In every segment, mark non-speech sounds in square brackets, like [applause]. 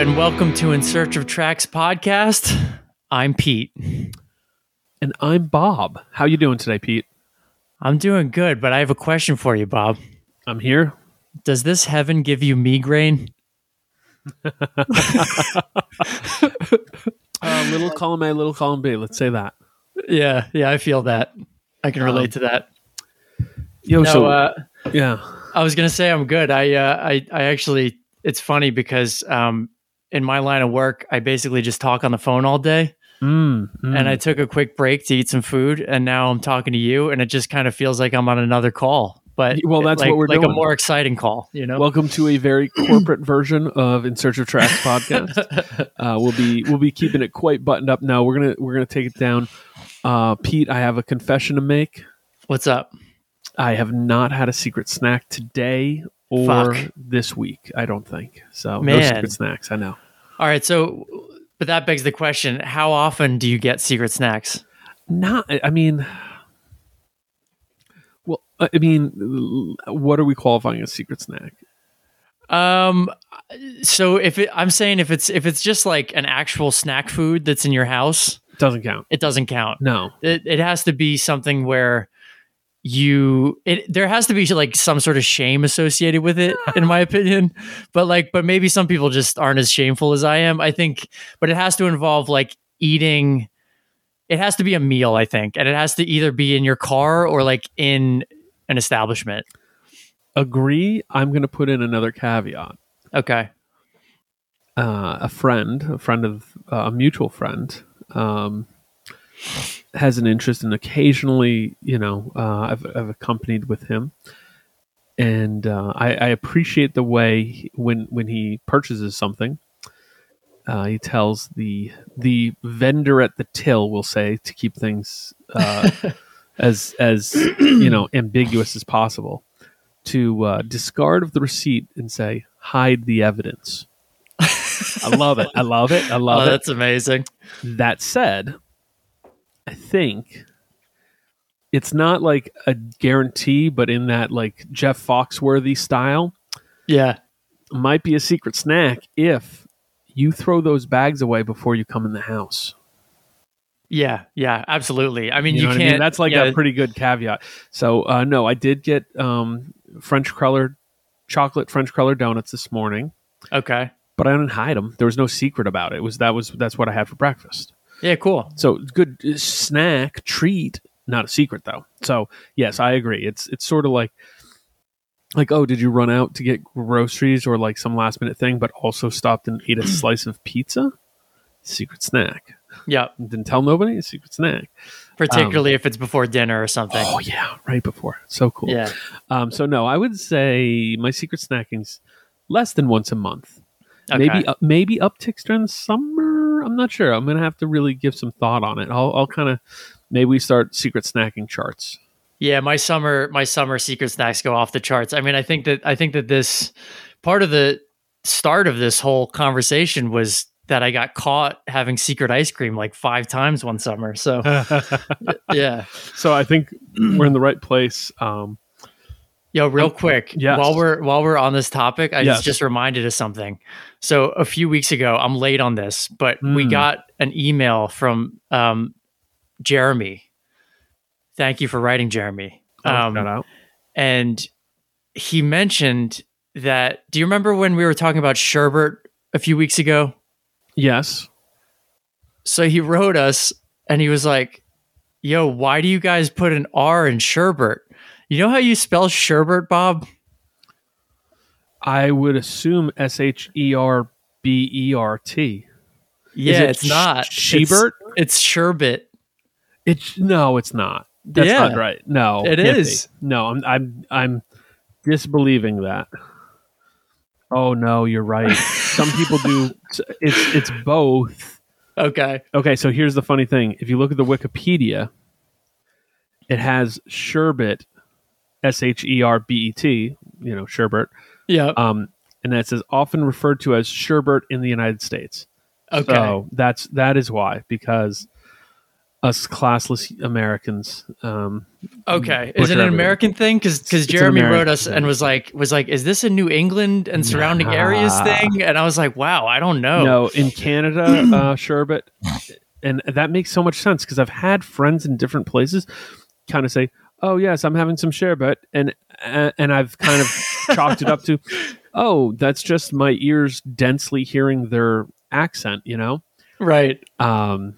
And welcome to In Search of Tracks podcast. I'm Pete. And I'm Bob. How you doing today, Pete? I'm doing good, but I have a question for you, Bob. I'm here. Does this heaven give you migraine? [laughs] Uh, little column A, little column B. Let's say that. Yeah, yeah, I feel that. I can relate to that. Yo, No, so uh, yeah, I was gonna say I'm good. I, uh, I, I actually, it's funny because um, in my line of work, I basically just talk on the phone all day, mm, mm. and I took a quick break to eat some food, and now I'm talking to you, and it just kind of feels like I'm on another call. But Well, that's like, what we're like a more exciting call, you know. welcome to a very [clears throat] corporate version of In Search of Tracks podcast. [laughs] Uh, we'll be we'll be keeping it quite buttoned up now. We're gonna we're gonna take it down. Uh, Pete, I have a confession to make. What's up? I have not had a secret snack today or Fuck. this week. I don't think so. No secret snacks. I know. All right, so but that begs the question: How often do you get secret snacks? Not. I mean, well, I mean, what are we qualifying as secret snack? Um, so if it, I'm saying if it's if it's just like an actual snack food that's in your house, It Doesn't count. it doesn't count. No. It it has to be something where you it there has to be like some sort of shame associated with it in my [laughs] opinion but like but maybe some people just aren't as shameful as i am i think but it has to involve like eating it has to be a meal i think and it has to either be in your car or like in an establishment Agree. I'm going to put in another caveat. okay Uh, a friend, a friend of uh, a mutual friend, um, has an interest and occasionally, you know, uh, I've, I've accompanied with him. And uh, I, I appreciate the way he- when when he purchases something, uh, he tells the the vendor at the till, we'll say, to keep things uh, [laughs] as as you know ambiguous as possible, to uh, discard of the receipt and say hide the evidence. I love it. I love it. I [laughs] oh love it. that's amazing That said, I think it's not like a guarantee, but in that like Jeff Foxworthy style, yeah might be a secret snack if you throw those bags away before you come in the house. yeah yeah absolutely i mean You you, know what can't I mean? That's like yeah, a pretty good caveat. So uh, no, I did get um, French cruller chocolate French cruller donuts this morning, okay but I didn't hide them. There was no secret about it. It was that was that's what I had for breakfast. Yeah cool So good uh, snack treat, not a secret though. So yes, I agree. It's it's sort of like like oh, did you run out to get groceries or like some last minute thing, but also stopped and ate a [clears throat] slice of pizza? Secret snack. yeah Didn't tell nobody. Secret snack. particularly if it's before dinner or something Oh yeah, right before. So cool. yeah Um. So no, I would say my secret snacking's less than once a month. okay. Maybe uh, maybe upticks during the summer. I'm not sure. I'm gonna have to really give some thought on it. I'll, I'll kind of maybe we start secret snacking charts. Yeah, my summer my summer secret snacks go off the charts. I mean, I think that I think that this part of the start of this whole conversation was that I got caught having secret ice cream like five times one summer. So [laughs] yeah. so I think we're in the right place. Um, Yo, real quick, yes. while we're while we're on this topic, I Yes. was just reminded of something. So a few weeks ago, I'm late on this, but we Mm. got an email from um, Jeremy. Thank you for writing, Jeremy. Um, shout out. and he mentioned that. Do you remember when we were talking about Sherbert a few weeks ago? Yes. So he wrote us and he was like, "Yo, why do you guys put an R in sherbet? You know how you spell sherbert, Bob? I would assume S H E R B E R T. Yeah, it it's not sh- It's- sherbet? It's, sherbet. It's no, it's not. That's Yeah. not right. No, it is. be. No, I'm I'm I'm disbelieving that. Oh no, you're right. Some people do. [laughs] It's it's both. Okay. Okay, so here's the funny thing. If you look at the Wikipedia, it has sherbet, S H E R B E T, you know, sherbet, Yeah. um, and that says often referred to as sherbet in the United States. Okay. So that's that is why because us classless Americans. Um, Okay, is it an everything. American thing? Because an Jeremy wrote us and was like was like, is this a New England and surrounding areas thing? And I was like, wow, I don't know. No, in Canada, uh, sherbet, and that makes so much sense because I've had friends in different places kind of say, "Oh yes, I'm having some sherbet," and uh, and I've kind of chalked it up to, [laughs] "Oh, that's just my ears densely hearing their accent," you know. Right. Um,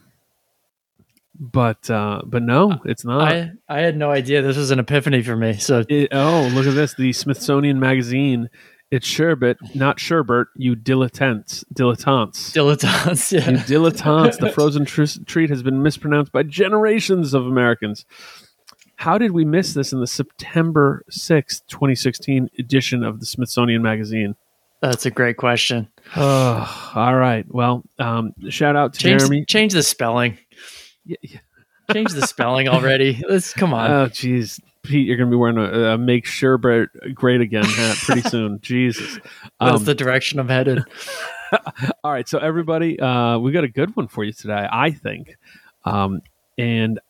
but uh, but no, it's not. I I had no idea this was an epiphany for me. So It- oh, look at this! The Smithsonian Magazine. It's sherbet, not sherbet. You dilettantes, dilettantes. dilettantes. You dilettantes. The [laughs] frozen tr- treat has been mispronounced by generations of Americans. How did we miss this in the September sixth, 2016 edition of the Smithsonian Magazine? That's a great question. Oh, all right. Well, um, shout out to Change Jeremy. change the spelling. Yeah, yeah. Change the [laughs] spelling already. Let's come on. Oh, jeez. Pete, you're going to be wearing a, a make sherbet great again hat pretty soon. [laughs] Jesus. That's Um, the direction I'm headed. [laughs] All right, so everybody, uh, we got a good one for you today, I think. Um, and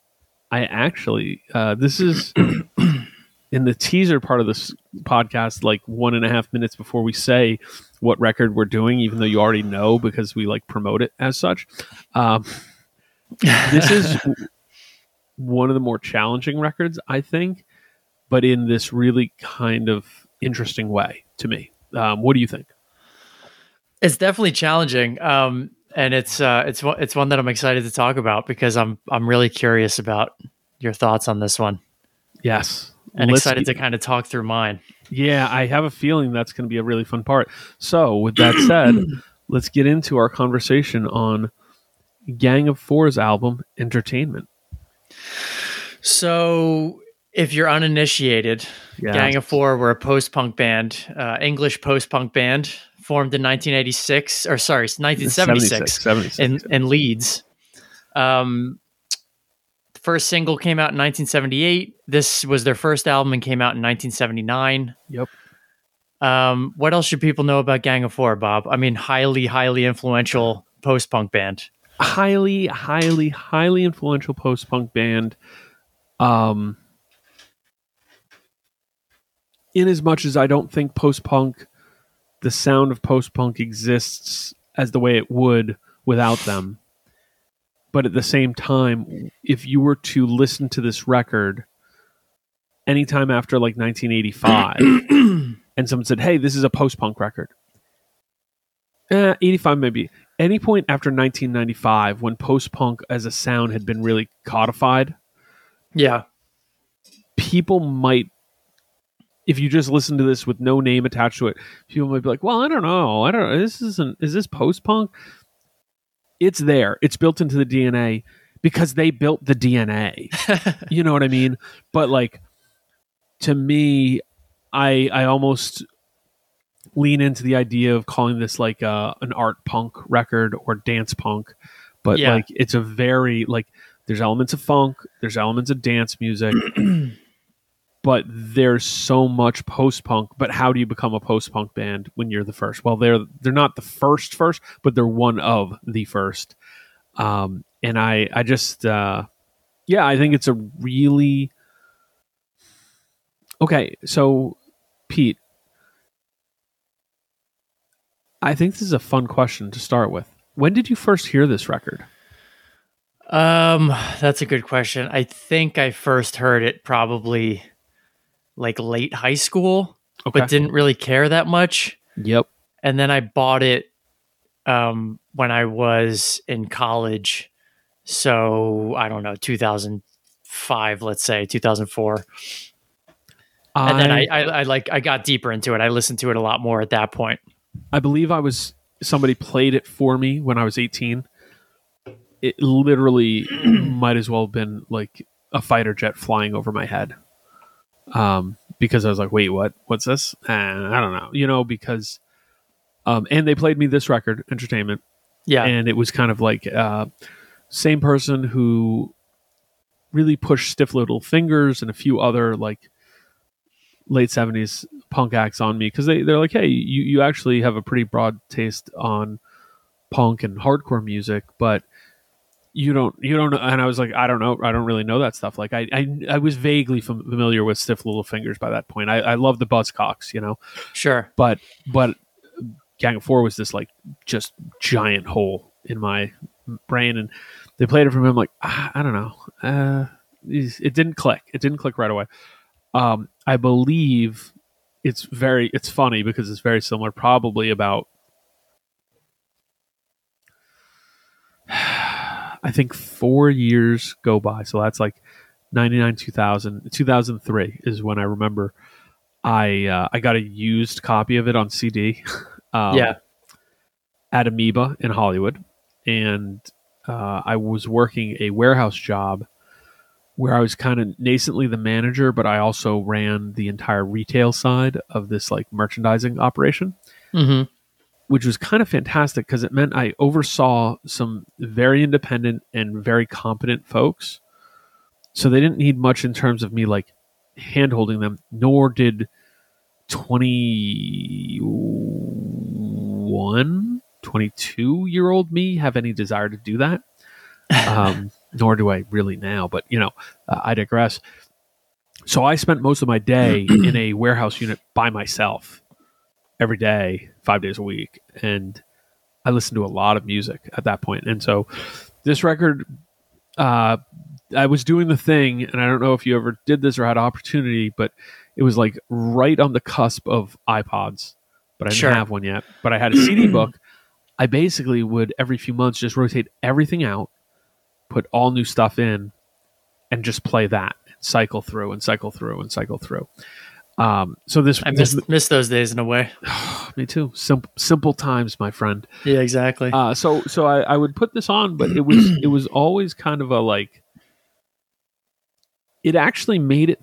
I actually, uh, this is [clears throat] in the teaser part of this podcast, like one and a half minutes before we say what record we're doing, even though you already know because we like promote it as such. Um, this is [laughs] one of the more challenging records, I think, but in this really kind of interesting way to me. Um, what do you think? It's definitely challenging, um, and it's uh, it's one- it's one that I'm excited to talk about because I'm I'm really curious about your thoughts on this one Yes. and Let's excited to kind of talk through mine. Yeah, I have a feeling that's going to be a really fun part. So, with that [clears throat] said, let's get into our conversation on Gang of Four's album, Entertainment. So, if you're uninitiated, Yeah. Gang of Four were a post-punk band, uh, English post-punk band, formed in 1986 or sorry, 1976 76. in in Leeds. Um, the first single came out in 1978. This was their first album and came out in 1979. Yep. Um, what else should people know about Gang of Four, Bob? I mean, highly, highly influential post-punk band. highly, highly, highly influential post punk band. Um, in as much as I don't think post punk, the sound of post punk exists as the way it would without them. But at the same time, if you were to listen to this record anytime after like 1985, [clears throat] and someone said, "Hey, this is a post punk record," eh, 85 maybe. Any point after 1995, when post punk as a sound had been really codified, Yeah, people might, if you just listen to this with no name attached to it, people might be like, "Well, I don't know. I don't. know. This isn't. Is this post punk?" It's there. It's built into the DNA because they built the DNA. [laughs] you know what I mean? But like, to me, I I almost lean into the idea of calling this like uh, an art punk record or dance punk, but Yeah. like it's a very like there's elements of funk, there's elements of dance music, [clears throat] but there's so much post punk. But how do you become a post punk band when you're the first? Well, they're they're not the first first, but they're one of the first. Um, and I I just uh, yeah, I think it's a really okay. So Pete, I think this is a fun question to start with. When did you first hear this record? um, that's a good question. I think I first heard it probably like late high school, but didn't really care that much. Yep. and then I bought it um, when I was in college. So I don't know, 2005, let's say 2004. And then I, I, I like I got deeper into it. I listened to it a lot more at that point. I believe I was somebody played it for me when I was 18. It literally [clears throat] might as well have been like a fighter jet flying over my head. Um, because I was like, wait, what? What's this? And I don't know, you know, because, um, and they played me this record, Entertainment, Yeah, and it was kind of like, uh, same person who really pushed Stiff Little Fingers and a few other like late 70s punk acts on me because they, they're like hey you, you actually have a pretty broad taste on punk and hardcore music but you don't you don't know and i was like i don't know i don't really know that stuff. Like i i, I was vaguely fam- familiar with stiff little fingers by that point. I, I love the buzzcocks you know? Sure. but but gang of four was this like just giant hole in my brain and they played it from him like ah, i don't know. Uh it didn't click. It didn't click right away. Um i believe it's very it's funny because it's very similar probably about [sighs] I think four years go by. So that's like 99, 2000, 2003 is when I remember I uh, I got a used copy of it on CD. [laughs] um, yeah. At Amoeba in Hollywood, and uh, I was working a warehouse job where I was kind of nascently the manager, but I also ran the entire retail side of this like merchandising operation hmm which was kind of fantastic because it meant I oversaw some very independent and very competent folks. So they didn't need much in terms of me like hand holding them, nor did 21, 22 year old me have any desire to do that. Um, [laughs] nor do I really now, but you know, uh, I digress. So I spent most of my day [clears throat] in a warehouse unit by myself every day, five days a week, and I listened to a lot of music at that point. And so, this record, uh, I was doing the thing, and I don't know if you ever did this or had opportunity, but it was like right on the cusp of iPods, but I didn't Sure. have one yet. But I had a CD [clears throat] book. I basically would every few months just rotate everything out, put all new stuff in, and just play that, cycle through and cycle through and cycle through. Um, so this, I this miss miss those days in a way. [sighs] me too. Simple, simple times, my friend. Yeah, exactly. Uh, so, so I, I would put this on, but it was, it was always kind of a like. It actually made it.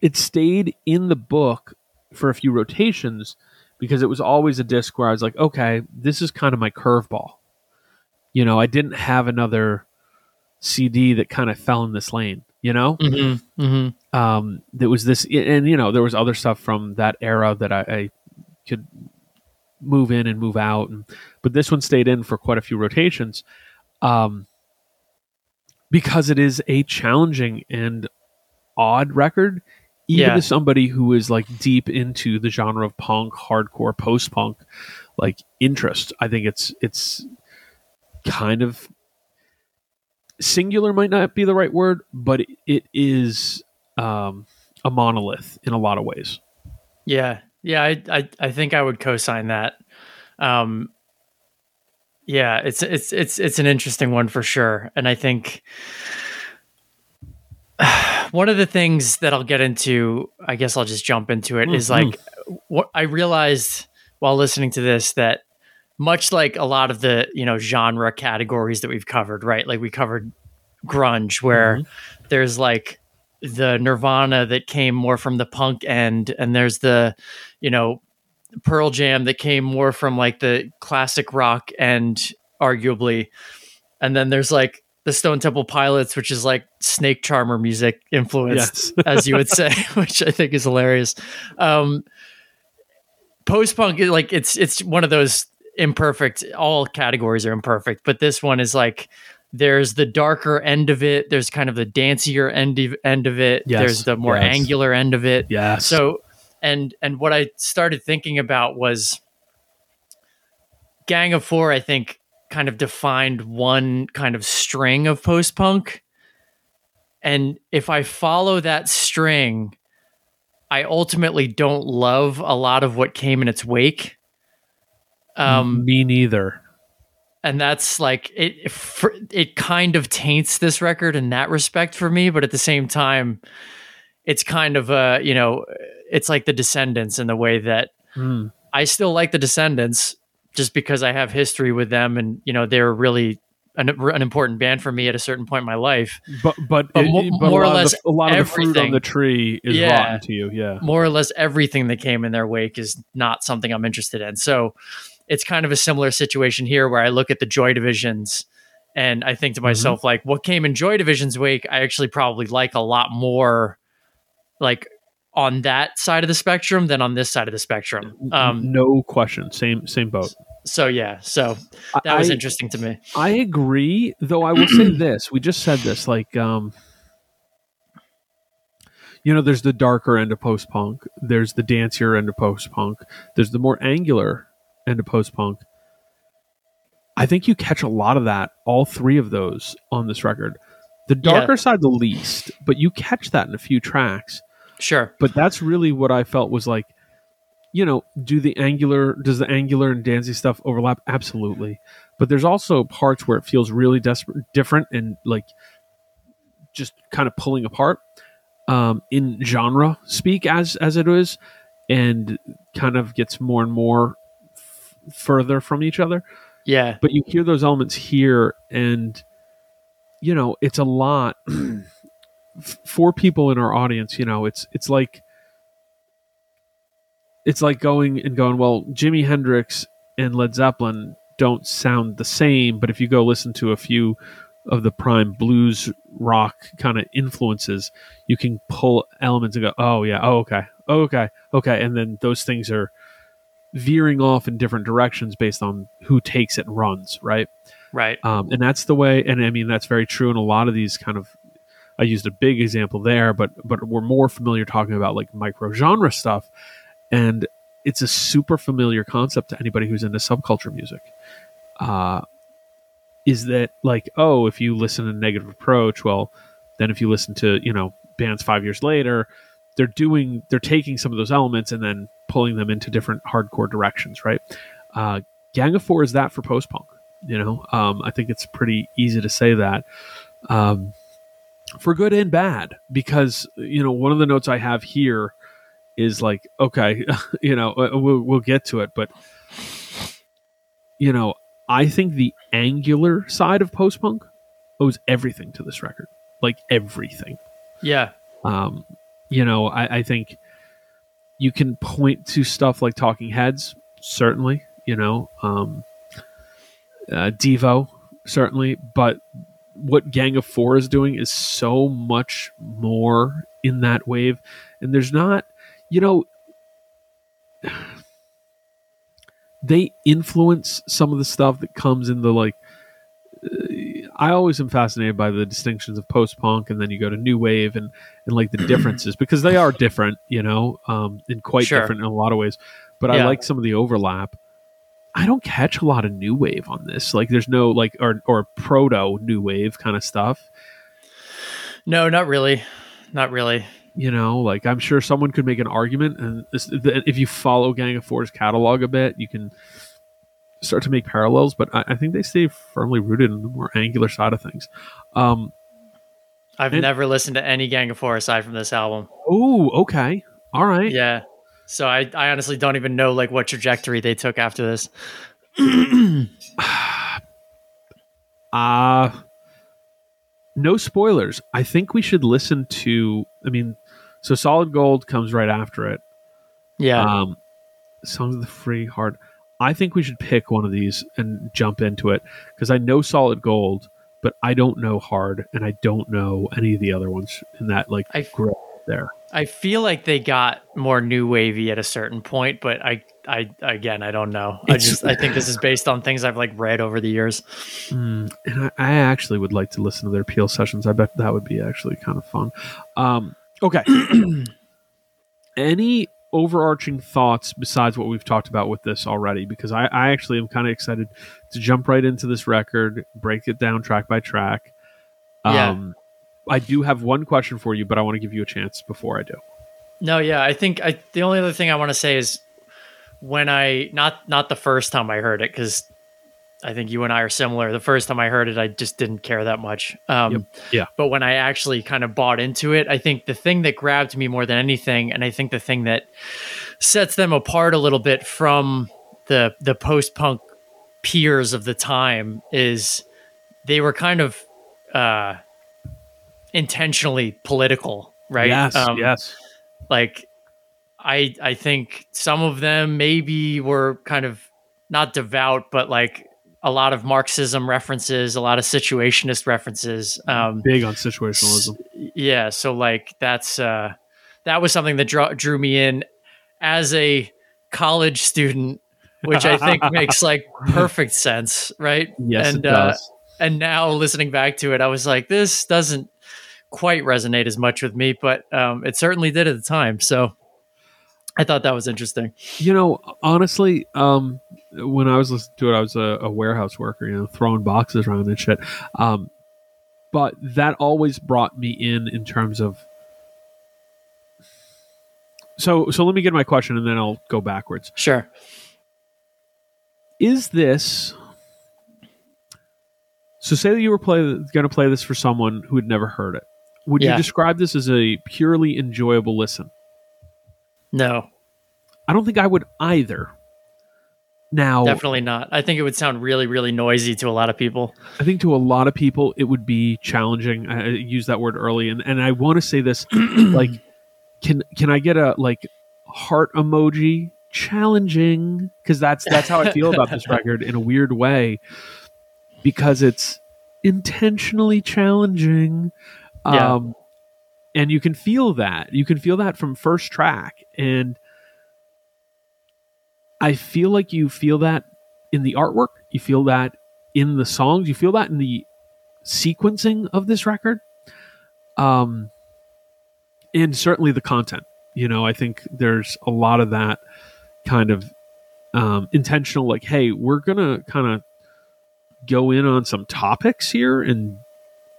It stayed in the book for a few rotations because it was always a disc where I was like, okay, this is kind of my curveball. You know, I didn't have another CD that kind of fell in this lane. You know, hmm hmm um, there was this, and you know, there was other stuff from that era that I, I could move in and move out, and but this one stayed in for quite a few rotations, um, because it is a challenging and odd record, even Yeah. to somebody who is like deep into the genre of punk, hardcore, post punk, like interest. I think it's it's kind of singular might not be the right word, but it, is um, a monolith in a lot of ways. Yeah, yeah. I, I I think I would co-sign that. Um, yeah, it's it's it's it's an interesting one for sure, and I think [sighs] one of the things that I'll get into, I guess I'll just jump into it, is Mhm. like what I realized while listening to this that much like a lot of the you know genre categories that we've covered, right? Like we covered grunge, where there's like the Nirvana that came more from the punk end, and there's the you know Pearl Jam that came more from like the classic rock end, arguably, and then there's like the Stone Temple Pilots, which is like Snake Charmer music influenced, Yes. [laughs] as you would say, [laughs] which I think is hilarious. Um, Post punk, like it's it's one of those imperfect. All categories are imperfect, but this one is like there's the darker end of it. There's kind of the dancier end of, end of it. Yes, There's the more yes. angular end of it. Yeah. So and and what I started thinking about was Gang of Four, I think, kind of defined one kind of string of post punk. And if I follow that string, I ultimately don't love a lot of what came in its wake. Um, me neither. and that's like it for, it kind of taints this record in that respect for me but at the same time it's kind of a you know it's like the descendants in the way that Mm. i still like the descendants just because i have history with them and you know they're really an, an important band for me at a certain point in my life But but, But mo- but more or less the, a lot of the fruit on the tree is Yeah. rotten to you. Yeah. more or less everything that came in their wake is not something i'm interested in so it's kind of a similar situation here where i look at the joy divisions and i think to myself like what came in joy division's week, i actually probably like a lot more like on that side of the spectrum than on this side of the spectrum um no question. Same same boat. so yeah, so that was interesting to me. I agree, though I will say this. We just said this, like um you know, there's the darker end of post punk, there's the dancier end of post punk, there's the more angular end of post punk. I think you catch a lot of that, all three of those on this record. The Yeah. darker side the least, but you catch that in a few tracks. Sure. But that's really what I felt was like, you know, do the angular does the angular and dancey stuff overlap? Absolutely. But there's also parts where it feels really desperate, different, and like just kind of pulling apart um, in genre speak as as it is, and kind of gets more and more further from each other Yeah. but you hear those elements here and you know it's a lot [clears throat] for people in our audience you know it's it's like it's like going and going well jimi hendrix and led zeppelin don't sound the same but if you go listen to a few of the prime blues rock kind of influences you can pull elements and go oh yeah oh okay oh, okay okay and then those things are veering off in different directions based on who takes it and runs, right? Right. Um, and that's the way. And I mean, that's very true in a lot of these kind of. I used a big example there, but but we're more familiar talking about like micro genre stuff, and it's a super familiar concept to anybody who's into subculture music. Uh, is that like oh, if you listen to Negative Approach, well, then if you listen to you know bands five years later, they're doing they're taking some of those elements and then pulling them into different hardcore directions, right? Uh, Gang of Four is that for post punk. You know, um, I think it's pretty easy to say that um, for good and bad because you know one of the notes I have here is like okay, [laughs] you know uh, we'll we'll get to it, but you know I think the angular side of post punk owes everything to this record, like everything. Yeah. Um, you know, I, I think you can point to stuff like Talking Heads, certainly. You know, um, uh, Devo, certainly, but what Gang of Four is doing is so much more in that wave, and there's not, you know, [sighs] they influence some of the stuff that comes in the like. I always am fascinated by the distinctions of post punk, and then you go to new wave, and and like the differences [clears throat] because they are different, you know, um, and quite Sure. different in a lot of ways. But I like some of the overlap. I don't catch a lot of new wave on this. Like, there's no like or or proto new wave kind of stuff. No, not really. Not really. You know, like I'm sure someone could make an argument, and this, if you follow Gang of Four's catalog a bit, you can start to make parallels. But I, I think they stay firmly rooted in the more angular side of things. Um, I've And- never listened to any Gang of Four aside from this album. oh, okay, all right. Yeah. So I, I honestly don't even know like what trajectory they took after this. [clears throat] [sighs] Uh no spoilers. I think we should listen to I mean, so Solid Gold comes right after it. Yeah. Um Songs of the Free Heart. I think we should pick one of these and jump into it because I know Solid Gold, but I don't know Hard and I don't know any of the other ones in that like I- group there. I feel like they got more new wavy at a certain point, but I, I again, I don't know. I just, I think this is based on things I've like read over the years. Mm, and I, I actually would like to listen to their Peel sessions. I bet that would be actually kind of fun. Um, okay. [clears throat] Any overarching thoughts besides what we've talked about with this already? Because I, I actually am kind of excited to jump right into this record, break it down track by track. Yeah. Um, I do have one question for you, but I want to give you a chance before I do. No, yeah, I think I the only other thing I want to say is when I not not the first time I heard it because I think you and I are similar. The first time I heard it, I just didn't care that much. Um, Yep. Yeah. But when I actually kind of bought into it, I think the thing that grabbed me more than anything, and I think the thing that sets them apart a little bit from the the post punk peers of the time is they were kind of uh, intentionally political, right? Yes. Um, yes. like i i think some of them maybe were kind of not devout but like a lot of marxism references a lot of situationist references um Big on situationalism. yeah so like that's uh that was something that draw, drew me in as a college student which I think [laughs] makes like perfect sense, right? Yes, and it does. Uh, and now listening back to it, I was like, this doesn't quite resonate as much with me, but um, it certainly did at the time. So I thought that was interesting. You know, honestly, um, when I was listening to it, I was a, a, warehouse worker, you know, throwing boxes around and shit. Um, but that always brought me in in terms of. So, so let me get my question, and then I'll go backwards. Sure. Is this so? Say that you were play going to play this for someone who had never heard it. Would yeah. you describe this as a purely enjoyable listen? No. I don't think I would either. Now, definitely not. I think it would sound really, really noisy to a lot of people. I think to a lot of people it would be challenging. I used that word early, and and I want to say this, [clears throat] like, can can I get a like heart emoji? Challenging, because that's that's how I feel about this [laughs] record in a weird way, because it's intentionally challenging. Yeah. Um, and you can feel that. You can feel that from first track, and I feel like you feel that in the artwork, you feel that in the songs, you feel that in the sequencing of this record. Um and certainly the content. You know, I think there's a lot of that kind of um intentional like hey, we're to kind of go in on some topics here and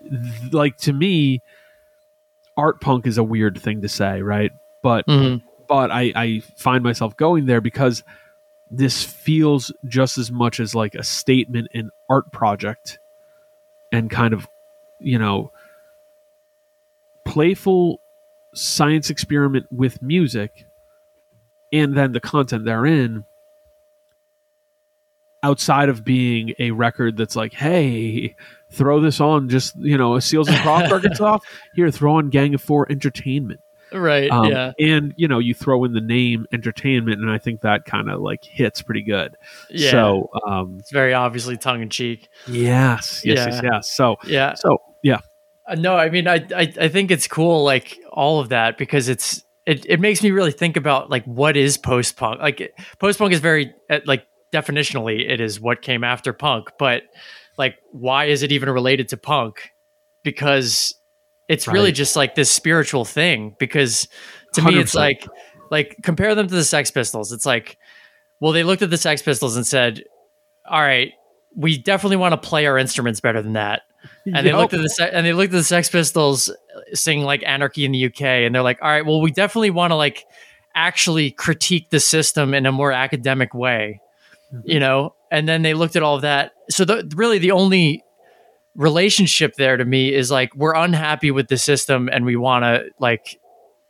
th- like to me art punk is a weird thing to say, right? But mm-hmm. but I I find myself going there because this feels just as much as like a statement in art project and kind of you know playful science experiment with music and then the content therein outside of being a record that's like hey throw this on just you know a seals and crofts records off here throw on gang of four entertainment. Right um, yeah. and you know you throw in the name entertainment and i think that kind of like hits pretty good. Yeah. So um it's very obviously tongue-in-cheek. Yes yes yeah. yes. Yes so yeah. so yeah. Uh, no i mean I, I i think it's cool like all of that because it's it, it makes me really think about like what is post-punk? Like post-punk is very uh, like definitionally it is what came after punk but like why is it even related to punk because it's right. really just like this spiritual thing because to 100%. me it's like like compare them to the Sex Pistols. It's like well they looked at the Sex Pistols and said, "All right, we definitely want to play our instruments better than that." And yep. they looked at the and they looked at the Sex Pistols sing like Anarchy in the UK and they're like, "All right, well we definitely want to like actually critique the system in a more academic way." Mm-hmm. You know? And then they looked at all of that. So the, really the only relationship there to me is like we're unhappy with the system and we want to like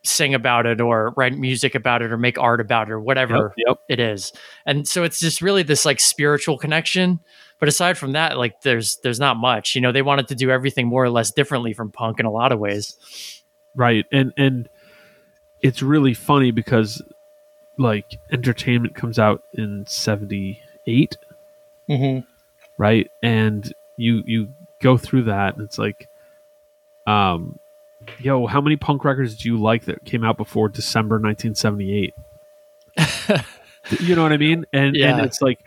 sing about it or write music about it or make art about it or whatever yep, yep. it is. And so it's just really this like spiritual connection. But aside from that, like there's there's not much. You know, they wanted to do everything more or less differently from punk in a lot of ways. Right. And and it's really funny because like entertainment comes out in 78 mm-hmm. right and you you go through that and it's like um yo how many punk records do you like that came out before december 1978 [laughs] you know what i mean and yeah. and it's like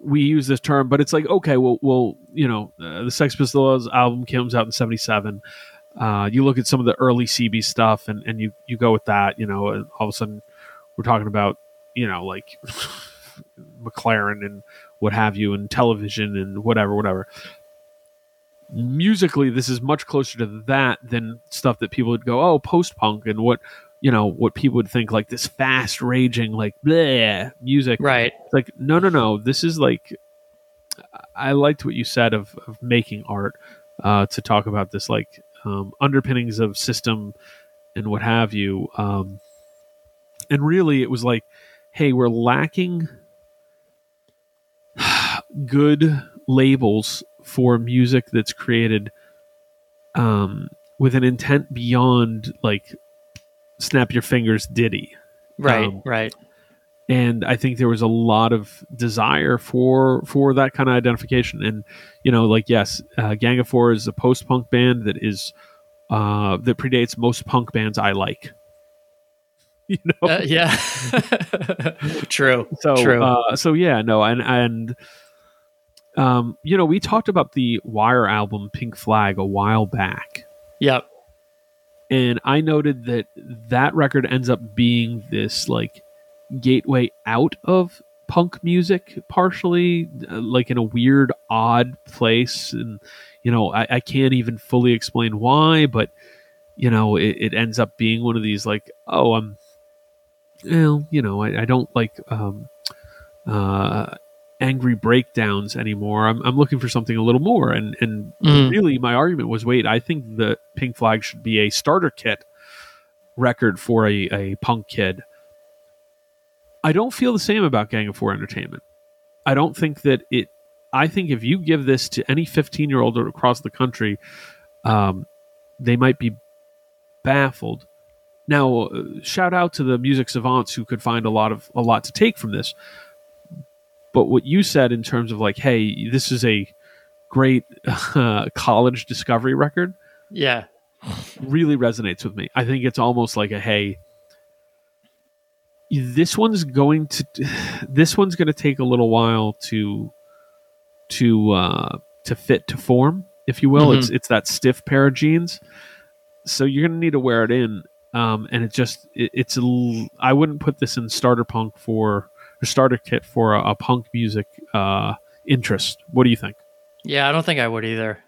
we use this term but it's like okay well well you know uh, the sex pistols album comes out in 77 uh, you look at some of the early cb stuff and, and you you go with that you know and all of a sudden we're talking about you know like [laughs] mclaren and what have you and television and whatever whatever. Musically this is much closer to that than stuff that people would go oh post punk and what you know what people would think like this fast raging like bleh music. Right. It's like no no no. This is like i liked what you said of, of making art uh, to talk about this like um, underpinnings of system and what have you um, and really it was like hey we're lacking good labels for music that's created um, with an intent beyond like snap your fingers ditty right um, right and i think there was a lot of desire for for that kind of identification and you know like yes uh, gang of four is a post-punk band that is uh, that predates most punk bands i like [laughs] you know, Uh, yeah. [laughs] True. so True. Uh, so yeah, no, and and um, you know, we talked about the Wire album Pink Flag a while back, yep. and I noted that that record ends up being this like gateway out of punk music, partially uh, like in a weird, odd place, and you know, I, I can't even fully explain why, but you know, it, it ends up being one of these like, oh, I'm, well, you know, I, I don't like um, uh, angry breakdowns anymore. I'm, I'm looking for something a little more, and and Mhm. really, my argument was, wait, I think the Pink Flag should be a starter kit record for a, a punk kid. I don't feel the same about Gang of Four Entertainment. I don't think that it. I think if you give this to any 15 year old across the country, um, they might be baffled. Now, uh, shout out to the music savants who could find a lot of a lot to take from this. But what you said in terms of like, hey, this is a great uh, [laughs] college discovery record, Yeah. really resonates with me. I think it's almost like a hey, this one's going to [sighs] this one's going to take a little while to to uh, to fit to form, if you will. Mhm. It's it's that stiff pair of jeans, so you're going to need to wear it in. Um, and it just it, it's a l- I wouldn't put this in starter punk for or starter kit for a, a punk music uh, interest. What do you think? Yeah, I don't think I would either.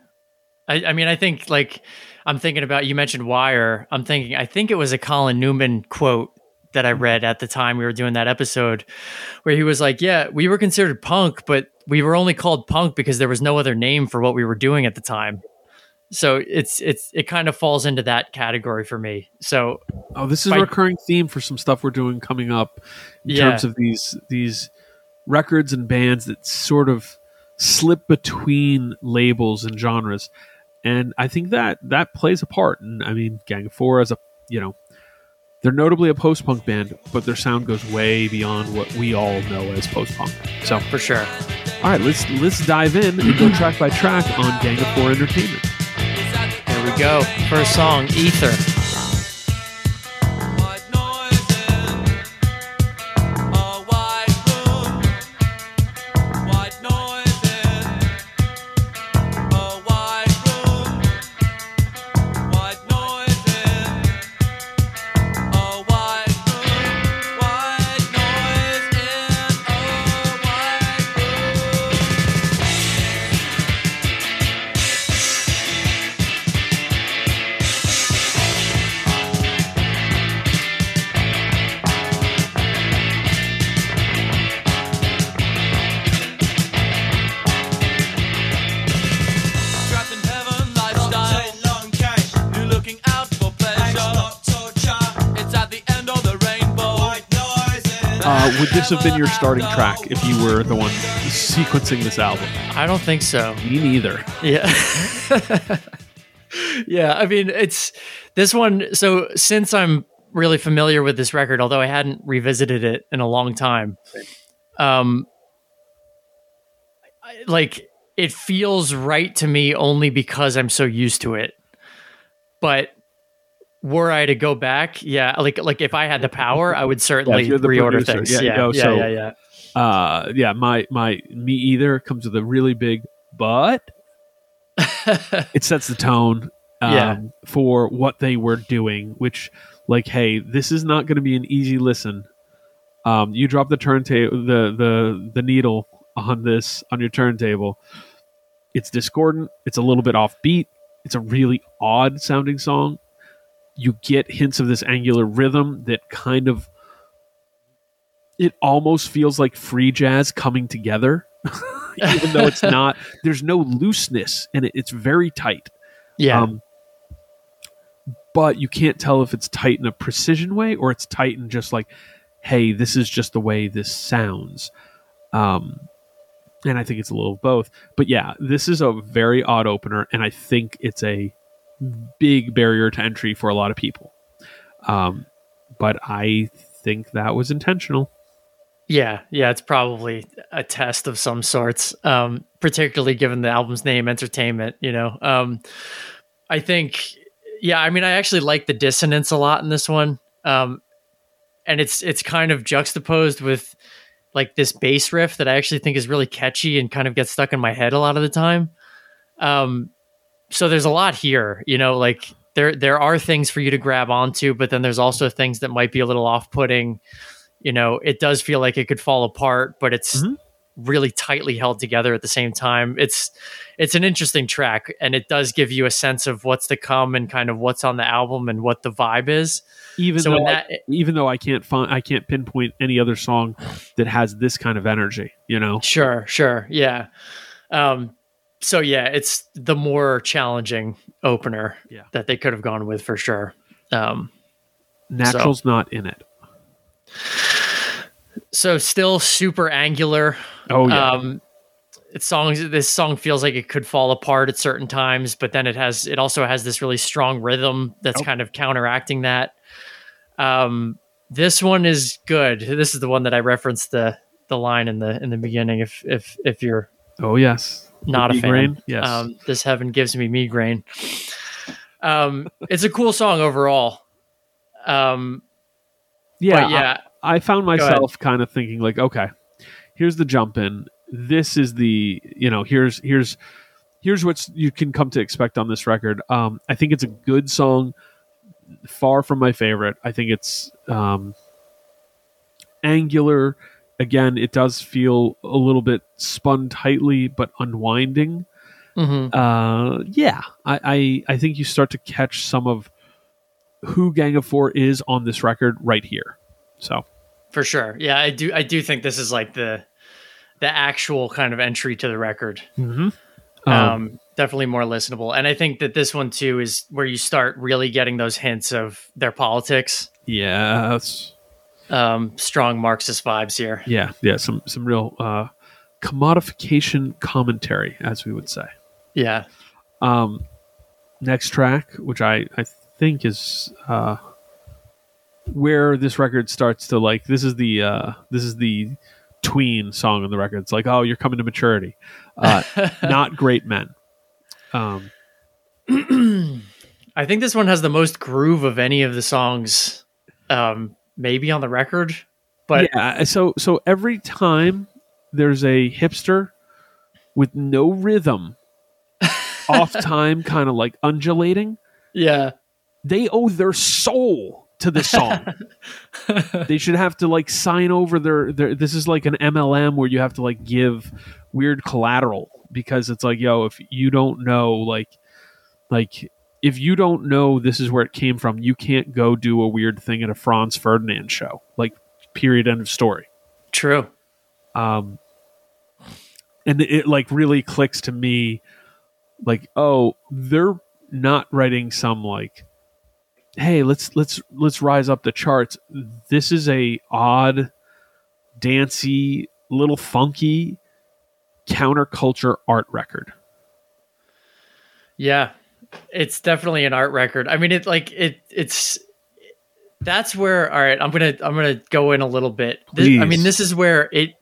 I, I mean, I think like I'm thinking about you mentioned Wire. I'm thinking I think it was a Colin Newman quote that I read at the time we were doing that episode where he was like, "Yeah, we were considered punk, but we were only called punk because there was no other name for what we were doing at the time." So it's it's it kind of falls into that category for me. So Oh, this is By- a recurring theme for some stuff we're doing coming up in Yeah. terms of these these records and bands that sort of slip between labels and genres. And I think that that plays a part. And I mean, Gang of Four as a you know, they're notably a post punk band, but their sound goes way beyond what we all know as post punk. So, for sure. all right, let's let's dive in and go track by track on Gang of Four Entertainment. We go. First song, Ether. This have been your starting track if you were the one sequencing this album? I don't think so. Me neither. Yeah. [laughs] yeah, I mean, it's this one so since I'm really familiar with this record, although I hadn't revisited it in a long time. Um I- like it feels right to me only because I'm so used to it. But were I to go back, yeah, like like if I had the power, I would [laughs] certainly the reorder producer. things. Yeah, Yeah, know, yeah, so- yeah, yeah. Uh, yeah, my my me either comes with a really big but. [laughs] it sets the tone um, Yeah. for what they were doing, which like, hey, this is not going to be an easy listen. Um, you drop the turntable, the the the needle on this on your turntable. It's discordant. It's a little bit offbeat. It's a really odd sounding song. You get hints of this angular rhythm that kind of it almost feels like free jazz coming together, [laughs] even though it's [laughs] not. There's no looseness and it, it's very tight. Yeah. Um, but you can't tell if it's tight in a precision way or it's tight in just like, hey, this is just the way this sounds. Um, and I think it's a little of both. But yeah, this is a very odd opener, and I think it's a big barrier to entry for a lot of people. Um, but I think that was intentional. Yeah, yeah, it's probably a test of some sorts, um, particularly given the album's name, Entertainment. You know, um, I think, yeah, I mean, I actually like the dissonance a lot in this one. Um, and it's it's kind of juxtaposed with like this bass riff that I actually think is really catchy and kind of gets stuck in my head a lot of the time. Um, so there's a lot here, you know, like there there are things for you to grab onto, but then there's also things that might be a little off-putting. You know, it does feel like it could fall apart, but it's Mhm. really tightly held together at the same time. It's it's an interesting track, and it does give you a sense of what's to come and kind of what's on the album and what the vibe is. even so though in I- even though I can't find I can't pinpoint any other song that has this kind of energy, you know. Sure, sure. Yeah. Um so yeah, it's the more challenging opener Yeah. that they could have gone with for sure. Um Natural's not in it. so still super angular. Oh yeah. Um it songs this song feels like it could fall apart at certain times, but then it has it also has this really strong rhythm that's kind of counteracting that. Um this one is good. This is the one that I referenced the the line in the in the beginning if if if you're oh yes. Not a Migraine? fan. Yes. Um, this heaven gives me migraine. Um, it's a cool song overall. Um, yeah. but yeah, I, I found myself kind of thinking like, okay, here's the jump in. This is the you know here's here's here's what you can come to expect on this record. Um, I think it's a good song. Far from my favorite. I think it's um, angular. Again, it does feel a little bit spun tightly, but unwinding. mhm. uh, yeah, I, I I think you start to catch some of who Gang of Four is on this record right here. So for sure. Yeah, I do. I do think this is like the the actual kind of entry to the record. um, Um, definitely more listenable, and I think that this one too is where you start really getting those hints of their politics. yes, Um, strong Marxist vibes here. yeah, yeah, some some real uh, commodification commentary, as we would say. Yeah, Um, next track, which I I think is uh, where this record starts to like this is the uh, this is the tween song on the record. It's like oh you're coming to maturity, uh, [laughs] not great men. Um, [clears throat] I think this one has the most groove of any of the songs, um, maybe on the record. But yeah, uh, so so every time there's a hipster with no rhythm, [laughs] off time, kind of like undulating, yeah, they owe their soul to this song. [laughs] they should have to like sign over their, their this is like an MLM where you have to like give weird collateral because it's like yo if you don't know like like if you don't know this is where it came from you can't go do a weird thing at a Franz Ferdinand show like period end of story. True. um and it like really clicks to me like oh they're not writing some like hey let's let's let's rise up the charts. This is a odd dancey little funky counterculture art record. Yeah, it's definitely an art record. I mean, it like it. It's that's where. All right, I'm gonna I'm gonna go in a little bit. This, I mean, this is where it.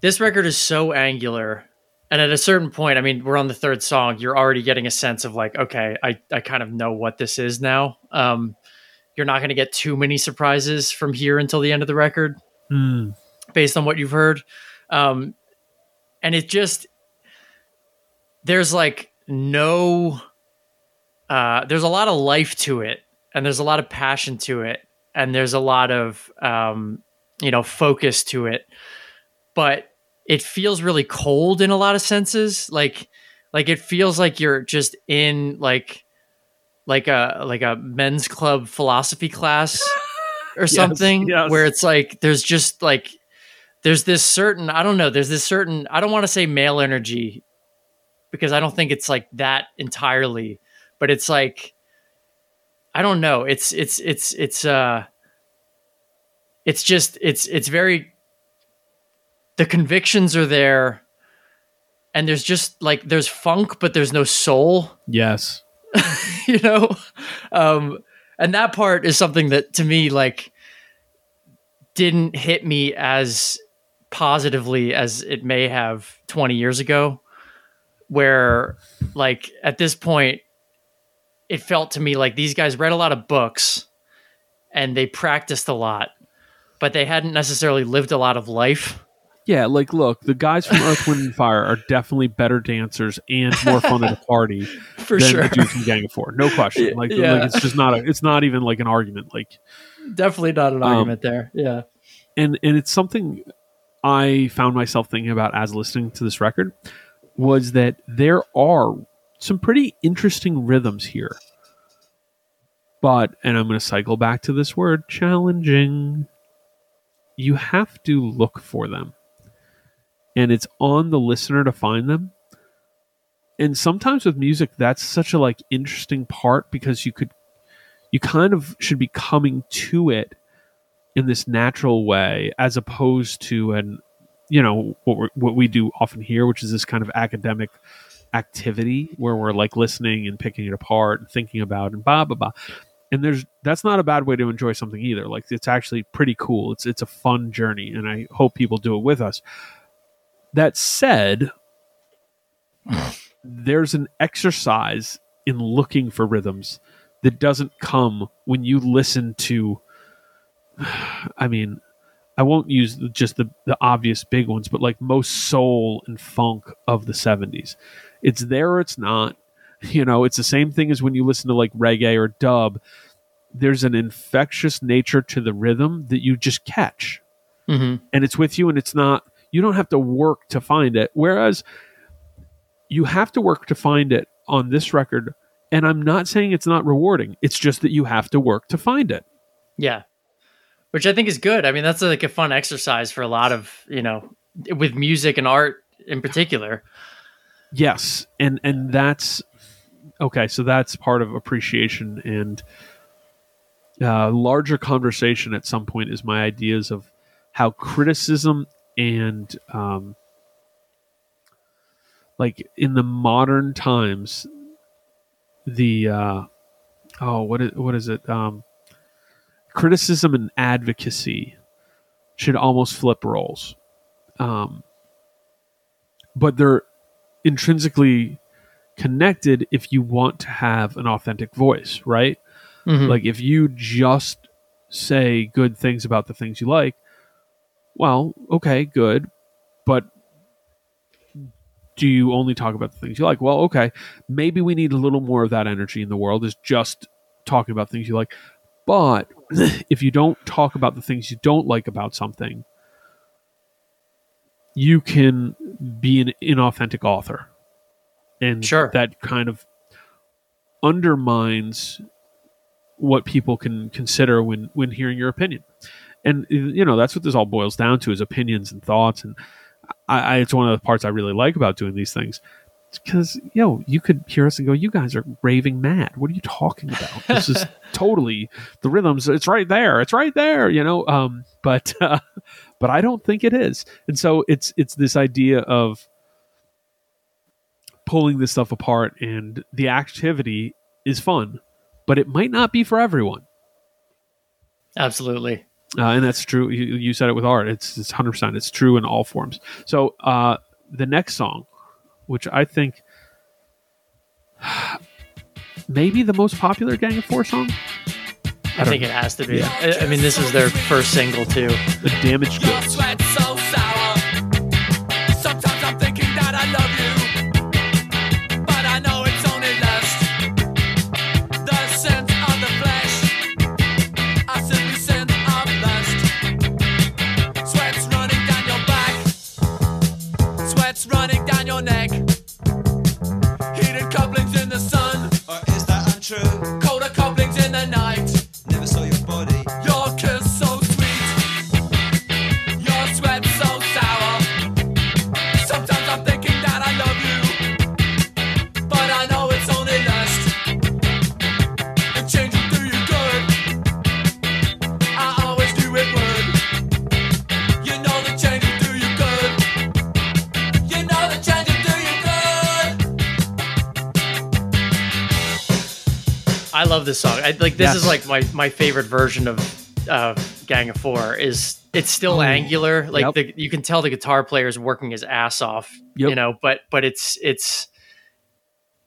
This record is so angular, and at a certain point, I mean, we're on the third song. You're already getting a sense of like, okay, I I kind of know what this is now. Um, you're not going to get too many surprises from here until the end of the record Hmm. based on what you've heard. Um, and it just there's like no uh, there's a lot of life to it, and there's a lot of passion to it, and there's a lot of um, you know focus to it, but it feels really cold in a lot of senses. Like like it feels like you're just in like like a like a men's club philosophy class or [laughs] Yes, something yes. where it's like there's just like there's this certain I don't know there's this certain I don't want to say male energy because I don't think it's like that entirely but it's like I don't know. It's it's it's it's uh it's just it's it's very the convictions are there and there's just like there's funk but there's no soul. Yes. [laughs] You know? Um and that part is something that to me like didn't hit me as positively as it may have 20 years ago where like at this point it felt to me like these guys read a lot of books and they practiced a lot but they hadn't necessarily lived a lot of life. Yeah, like look, the guys from Earth, Wind, and Fire are definitely better dancers and more fun at a party [laughs] For than sure. the dudes from Gang of Four. No question. Like, Yeah. like it's just not a, it's not even like an argument. Like Definitely not an Um, argument there. Yeah. and and it's something I found myself thinking about as listening to this record was that there are some pretty interesting rhythms here. But and I'm going to cycle back to this word challenging. You have to look for them. And it's on the listener to find them. And sometimes with music that's such a like interesting part because you could you kind of should be coming to it in this natural way as opposed to an you know what what we do often here which is this kind of academic activity where we're like listening and picking it apart and thinking about and blah blah blah. And there's that's not a bad way to enjoy something either. Like it's actually pretty cool. It's it's a fun journey and i hope people do it with us. That said [sighs] there's an exercise in looking for rhythms that doesn't come when you listen to [sighs] I mean, I won't use just the, the obvious big ones, but like most soul and funk of the 70s. It's there or it's not. [laughs] You know, it's the same thing as when you listen to like reggae or dub. There's an infectious nature to the rhythm that you just catch Mm-hmm. and it's with you and it's not you don't have to work to find it whereas you have to work to find it on this record and i'm not saying it's not rewarding it's just that you have to work to find it Yeah. Which I think is good. I mean, that's like a fun exercise for a lot of, you know, with music and art in particular. yes and and that's okay so that's part of appreciation and uh, larger conversation at some point is my ideas of how criticism and um, like in the modern times the uh, oh what is what is it um, criticism and advocacy should almost flip roles um, but they're intrinsically connected if you want to have an authentic voice right Mhm. like if you just say good things about the things you like, well, okay, good. But do you only talk about the things you like? Well, okay, maybe we need a little more of that energy in the world is just talking about things you like. But [clears throat] if you don't talk about the things you don't like about something, you can be an inauthentic author. And Sure. that kind of undermines what people can consider when when hearing your opinion and you know that's what this all boils down to is opinions and thoughts and I, I it's one of the parts i really like about doing these things because yo you could hear us and go you guys are raving mad what are you talking about this is [laughs] totally the rhythms it's right there it's right there you know um but [laughs] uh, but i don't think it is and so it's it's this idea of pulling this stuff apart and the activity is fun but it might not be for everyone Absolutely. uh, and that's true. You, you said it with art. It's it's hundred percent. It's true in all forms. So uh, the next song, which I think [sighs] maybe the most popular Gang of Four song, I think it has to be. I, I mean, this is their first single too. the Damaged Goods. Is this song. I, like this is like my my favorite version of uh, Gang of Four. Is it's still Oh, angular. Like yep. the, you can tell the guitar player is working his ass off. Yep. You know, but but it's it's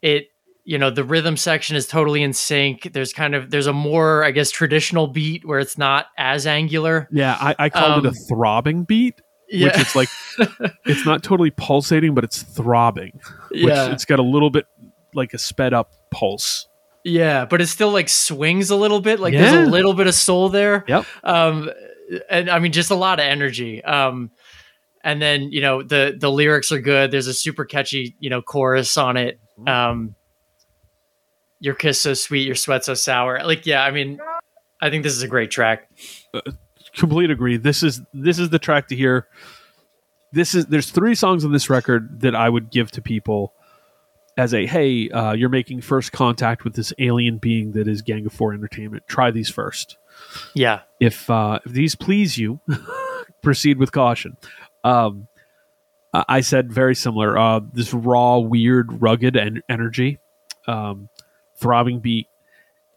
it you know the rhythm section is totally in sync. There's kind of there's a more I guess traditional beat where it's not as angular. Yeah, I, I called it Um, a throbbing beat, Yeah, which is like [laughs] it's not totally pulsating, but it's throbbing. Which yeah, it's got a little bit like a sped up pulse. Yeah, but it still like swings a little bit. Like Yeah. there's a little bit of soul there. Yep. um and i mean just a lot of energy um and then you know the the lyrics are good there's a super catchy you know chorus on it um your kiss so sweet your sweat so sour like yeah i mean i think this is a great track complete agree. This is this is the track to hear. This is there's three songs on this record that I would give to people as a hey, uh, you're making first contact with this alien being that is Gang of Four Entertainment. Try these first. yeah If uh, if these please you, [laughs] proceed with caution. Um, I said very similar. Uh, this raw, weird, rugged en- energy, um, throbbing beat,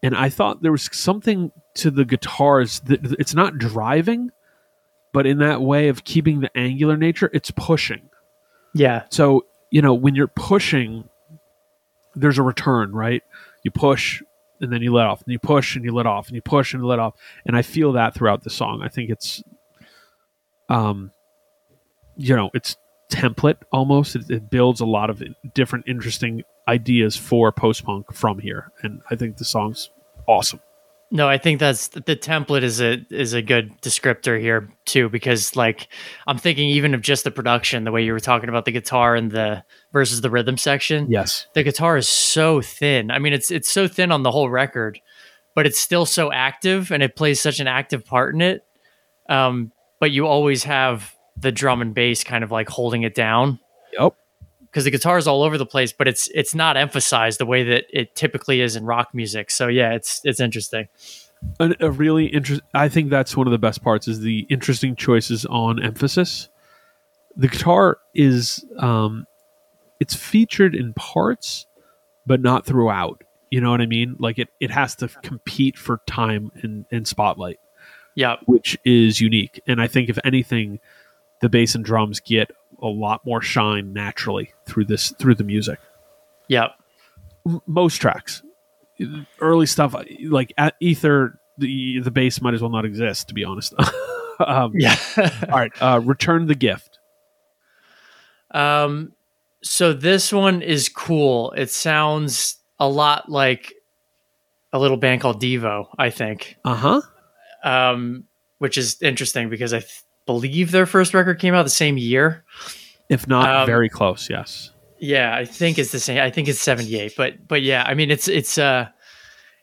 and I thought there was something to the guitars that it's not driving, but in that way of keeping the angular nature, it's pushing. yeah So you know when you're pushing, there's a return, right? You push and then you let off, and you push and you let off, and you push and you let off, and I feel that throughout the song. I think it's, um, you know, it's template almost. It, it builds a lot of different interesting ideas for post punk from here, and I think the song's awesome. No i think that's the template is a is a good descriptor here too because like i'm thinking even of just the production the way you were talking about the guitar and the versus the rhythm section Yes, the guitar is so thin. I mean, it's it's so thin on the whole record, but it's still so active, and it plays such an active part in it. Um, but you always have the drum and bass kind of like holding it down yep. Because the guitar is all over the place, but it's it's not emphasized the way that it typically is in rock music. So yeah, it's it's interesting. a, a really interesting. I think that's one of the best parts is the interesting choices on emphasis. The guitar is um, it's featured in parts, but not throughout. You know what I mean? Like it, it has to compete for time and, and spotlight, Yeah, which is unique. And I think if anything, the bass and drums get a lot more shine naturally through this through the music. yeah, M- most tracks, early stuff like at Ether, the the bass might as well not exist. To be honest. [laughs] um, yeah. [laughs] all right, uh, return the gift. Um, so this one is cool. It sounds a lot like a little band called Devo, I think. Uh huh. um, which is interesting because I th- believe their first record came out the same year. If not, Um, very close. Yes. Yeah, I think it's the same. I think it's seventy eight, but but yeah, I mean it's it's uh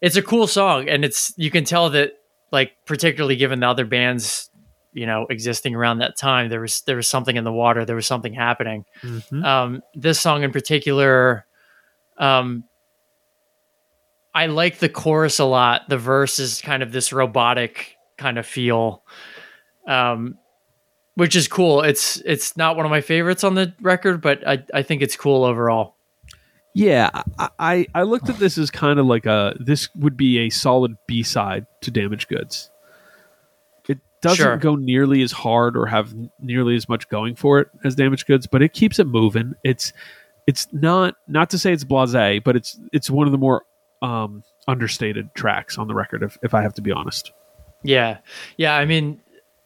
it's a cool song, and it's you can tell that like particularly given the other bands you know existing around that time, there was there was something in the water, there was something happening. Mhm. Um, this song in particular, um, I like the chorus a lot. The verse is kind of this robotic kind of feel, um, which is cool. It's it's not one of my favorites on the record, but I, I think it's cool overall. Yeah, I, I looked at this as kind of like a this would be a solid B side to Damaged Goods. It doesn't Sure. go nearly as hard or have nearly as much going for it as Damaged Goods, but it keeps it moving. It's it's not not to say it's blasé, but it's it's one of the more um, understated tracks on the record. If if I have to be honest. Yeah, yeah. I mean,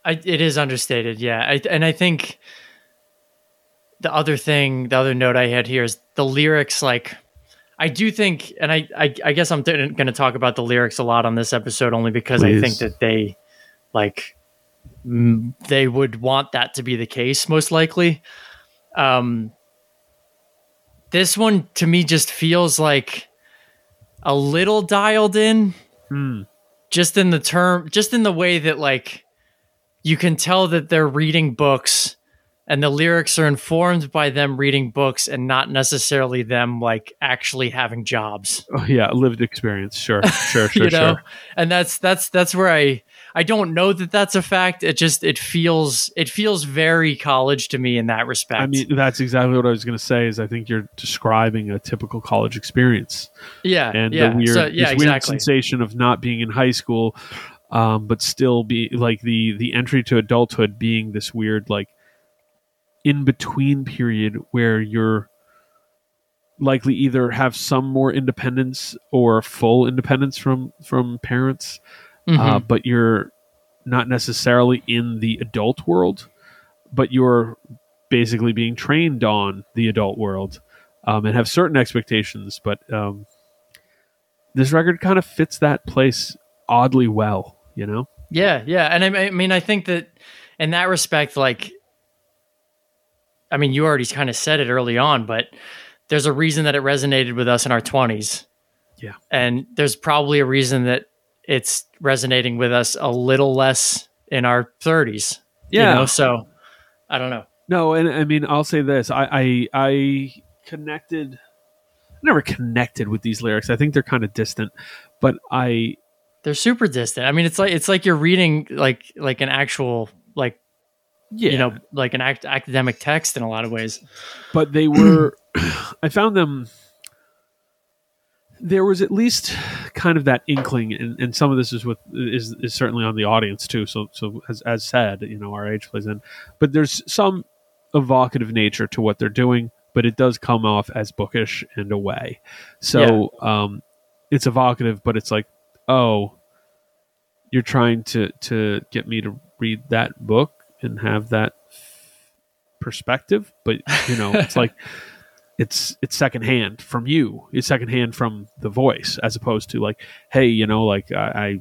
I, it is understated. Yeah, I, and I think the other thing, the other note I had here is the lyrics. Like, I do think, and I, I, I guess I'm going to talk about the lyrics a lot on this episode only because I think that they, like, mm, they would want that to be the case most likely. Um, this one to me just feels like a little dialed in Hmm. just in the term just in the way that like you can tell that they're reading books and the lyrics are informed by them reading books and not necessarily them like actually having jobs Oh yeah, lived experience. Sure, [laughs] sure, sure, you know sure. and that's that's that's where i i don't know that that's a fact it just it feels it feels very college to me in that respect I mean, that's exactly what I was going to say. Is I think you're describing a typical college experience. yeah and yeah the weird, so, yeah this weird sensation of not being in high school, um, but still be like the the entry to adulthood being this weird like in between period where you're likely either have some more independence or full independence from from parents, uh, Mhm. but you're not necessarily in the adult world, but you're basically being trained on the adult world um, and have certain expectations. But um, this record kind of fits that place oddly well, you know? Yeah, yeah, and I, I mean, I think that in that respect, like, I mean, you already kind of said it early on, but there's a reason that it resonated with us in our twenties. Yeah. and there's probably a reason that it's resonating with us a little less in our thirties. Yeah. you know? so I don't know. No, and I mean, I'll say this: I I, I connected, I never connected with these lyrics. I think they're kind of distant, but I They're super distant. I mean, it's like it's like you're reading like like an actual like yeah, you know like an act- academic text in a lot of ways. but they were. [clears throat] I found them. There was at least kind of that inkling, and, and some of this is with is, is certainly on the audience too. So so as as said, you know, our age plays in, but there's some evocative nature to what they're doing, but it does come off as bookish in a way. So um, it's evocative, but it's like, oh, you're trying to to get me to read that book and have that perspective, but you know, it's [laughs] like it's it's secondhand from you. It's secondhand from the voice, as opposed to like, hey, you know, like I, I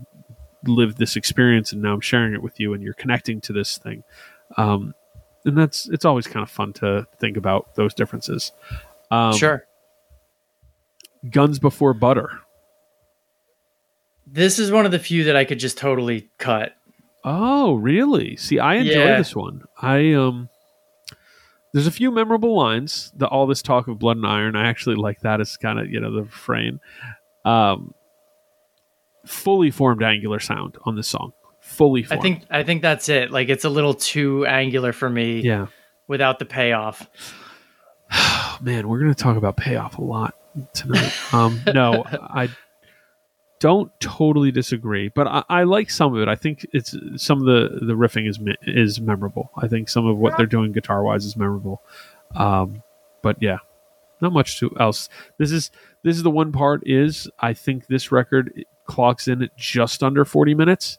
lived this experience and now I'm sharing it with you, and you're connecting to this thing. Um, and that's it's always kind of fun to think about those differences. Um, sure. Guns before butter. This is one of the few that I could just totally cut. Oh, really? See, I enjoy Yeah. this one. I um there's a few memorable lines. The all this talk of blood and iron. I actually like that as kind of, you know, the refrain. Um fully formed angular sound on this song. Fully I think I think that's it. Like it's a little too angular for me Yeah. without the payoff. [sighs] Man, we're going to talk about payoff a lot tonight. um no, [laughs] I don't totally disagree, but I, I like some of it. I think it's some of the the riffing is me- is memorable. I think some of what they're doing guitar wise is memorable. Um, but yeah, not much to else. This is this is the one part is I think this record clocks in at just under forty minutes,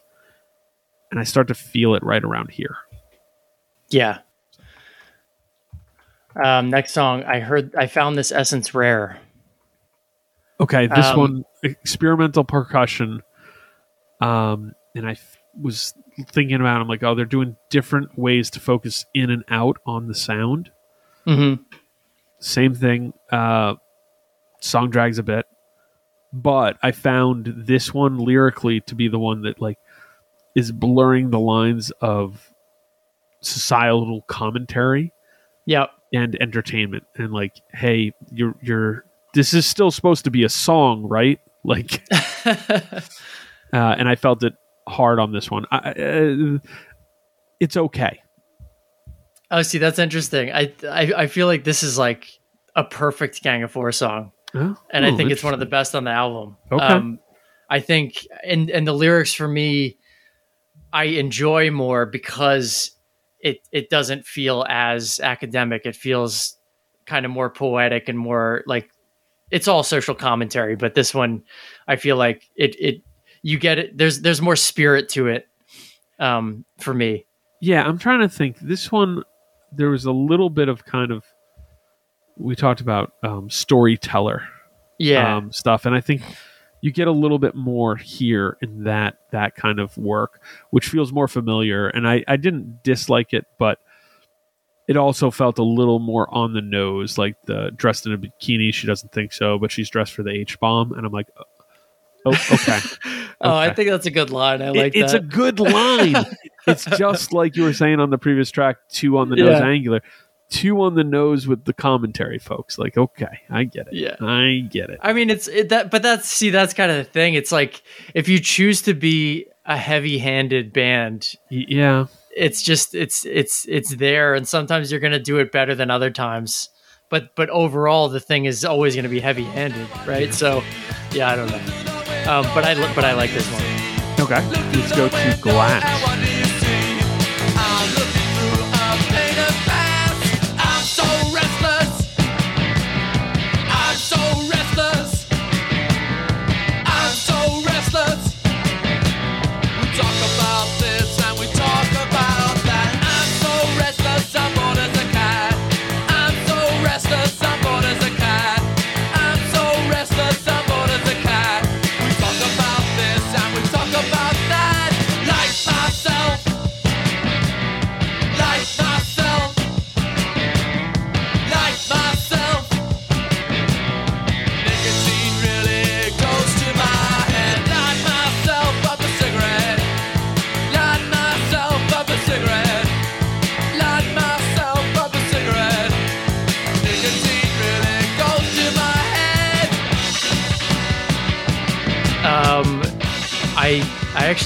and I start to feel it right around here. Yeah. Um, next song, I heard I found this essence rare. Okay, this Um, one experimental percussion. Um, and I f- was thinking about. I'm like, oh, they're doing different ways to focus in and out on the sound. Mm-hmm. Same thing. Uh, song drags a bit, but I found this one lyrically to be the one that like is blurring the lines of societal commentary Yep. and entertainment and like hey you're you're this is still supposed to be a song right like [laughs] uh, and i felt it hard on this one I, uh, it's okay oh, see, that's interesting. I, I I feel like this is like a perfect Gang of Four song, Oh, and I think it's one of the best on the album. Okay. Um, I think, and and the lyrics for me, I enjoy more because it it doesn't feel as academic. It feels kind of more poetic and more like it's all social commentary. But this one, I feel like it it you get it. There's there's more spirit to it. Um, for me, yeah i'm trying to think this one there was a little bit of kind of we talked about um, storyteller yeah, um, stuff and i think you get a little bit more here in that that kind of work which feels more familiar and i i didn't dislike it but it also felt a little more on the nose like the dressed in a bikini she doesn't think so but she's dressed for the h-bomb and i'm like oh, oh okay [laughs] Oh, I think that's a good line. I It- like it's that. a good line [laughs] it's just like you were saying on the previous track two on the nose Yeah. angular too on the nose with the commentary folks like okay i get it Yeah. i get it I mean, it's it, that, but that's see, that's kind of the thing. It's like if you choose to be a heavy-handed band, Y- yeah it's just it's it's it's there, and sometimes you're gonna do it better than other times. But but overall, the thing is always gonna be heavy-handed, right? So, yeah, I don't know. Um, but I but I like this one. okay let's go to glass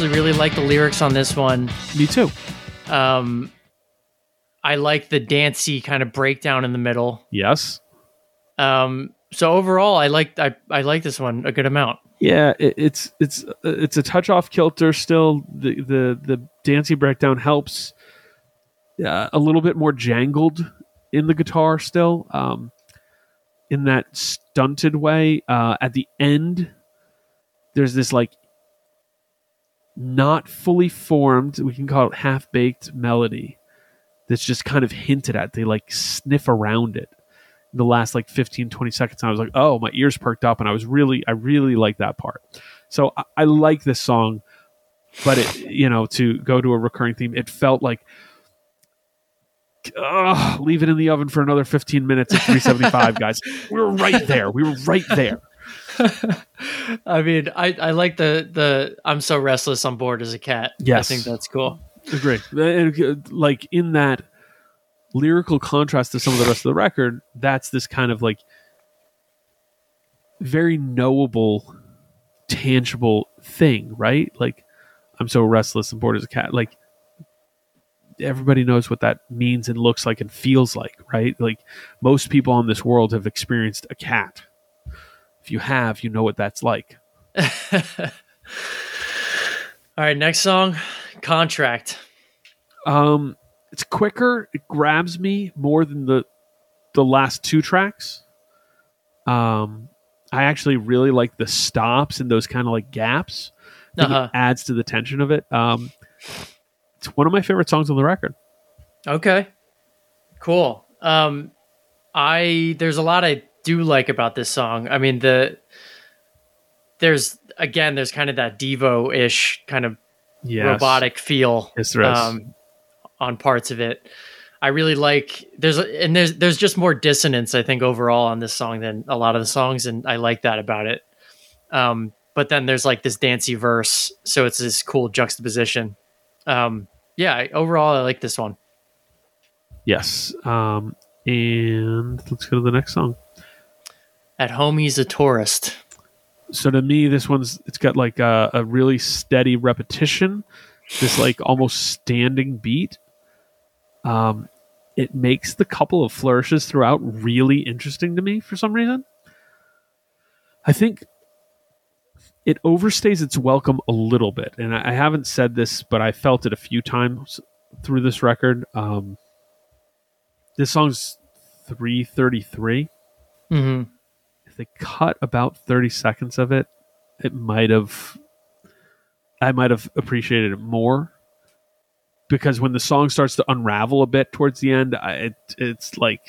actually really like the lyrics on this one. Me too. Um, I like the dancey kind of breakdown in the middle. Yes. Um, so overall, I like I, I like this one a good amount. Yeah, it, it's it's it's a touch off kilter still. The the the dancey breakdown helps. Uh, a little bit more jangled in the guitar still, um, in that stunted way. Uh, at the end, there's this like not fully formed. We can call it half baked melody that's just kind of hinted at. They like sniff around it in the last like 15 20 seconds i was like oh my ears perked up and i was really i really like that part so i, I like this song but it you know to go to a recurring theme it felt like ugh, leave it in the oven for another 15 minutes at 375 guys [laughs] we were right there we were right there [laughs] I mean, I, I like the the I'm so restless on board as a cat. Yes. I think that's cool. agree And, like in that lyrical contrast to some of the rest of the record that's this kind of like very knowable tangible thing right like i'm so restless and bored as a cat like everybody knows what that means and looks like and feels like right like most people on this world have experienced a cat if you have you know what that's like [laughs] All right, next song, Contract. Um, it's quicker. It grabs me more than the the last two tracks. Um, I actually really like the stops and those kind of like gaps. Uh-huh. It adds to the tension of it. Um, it's one of my favorite songs on the record. Okay. Cool. Um I there's a lot I do like about this song. I mean the there's again there's kind of that Devo-ish kind of Yes. robotic feel Yes, um, on parts of it. I really like there's and there's there's just more dissonance I think overall on this song than a lot of the songs, and I like that about it. Um, but then there's like this dancey verse, so it's this cool juxtaposition. Um, yeah, I, overall I like this one. Yes. Um, and let's go to the next song. At home, he's a tourist. so to me this one's it's got like a, a really steady repetition this like almost standing beat. Um it makes the couple of flourishes throughout really interesting to me for some reason. I think it overstays its welcome a little bit and i, I haven't said this but i felt it a few times through this record. Um this song's 333 hmm if they cut about 30 seconds of it, it might have I might have appreciated it more because when the song starts to unravel a bit towards the end, I, it it's like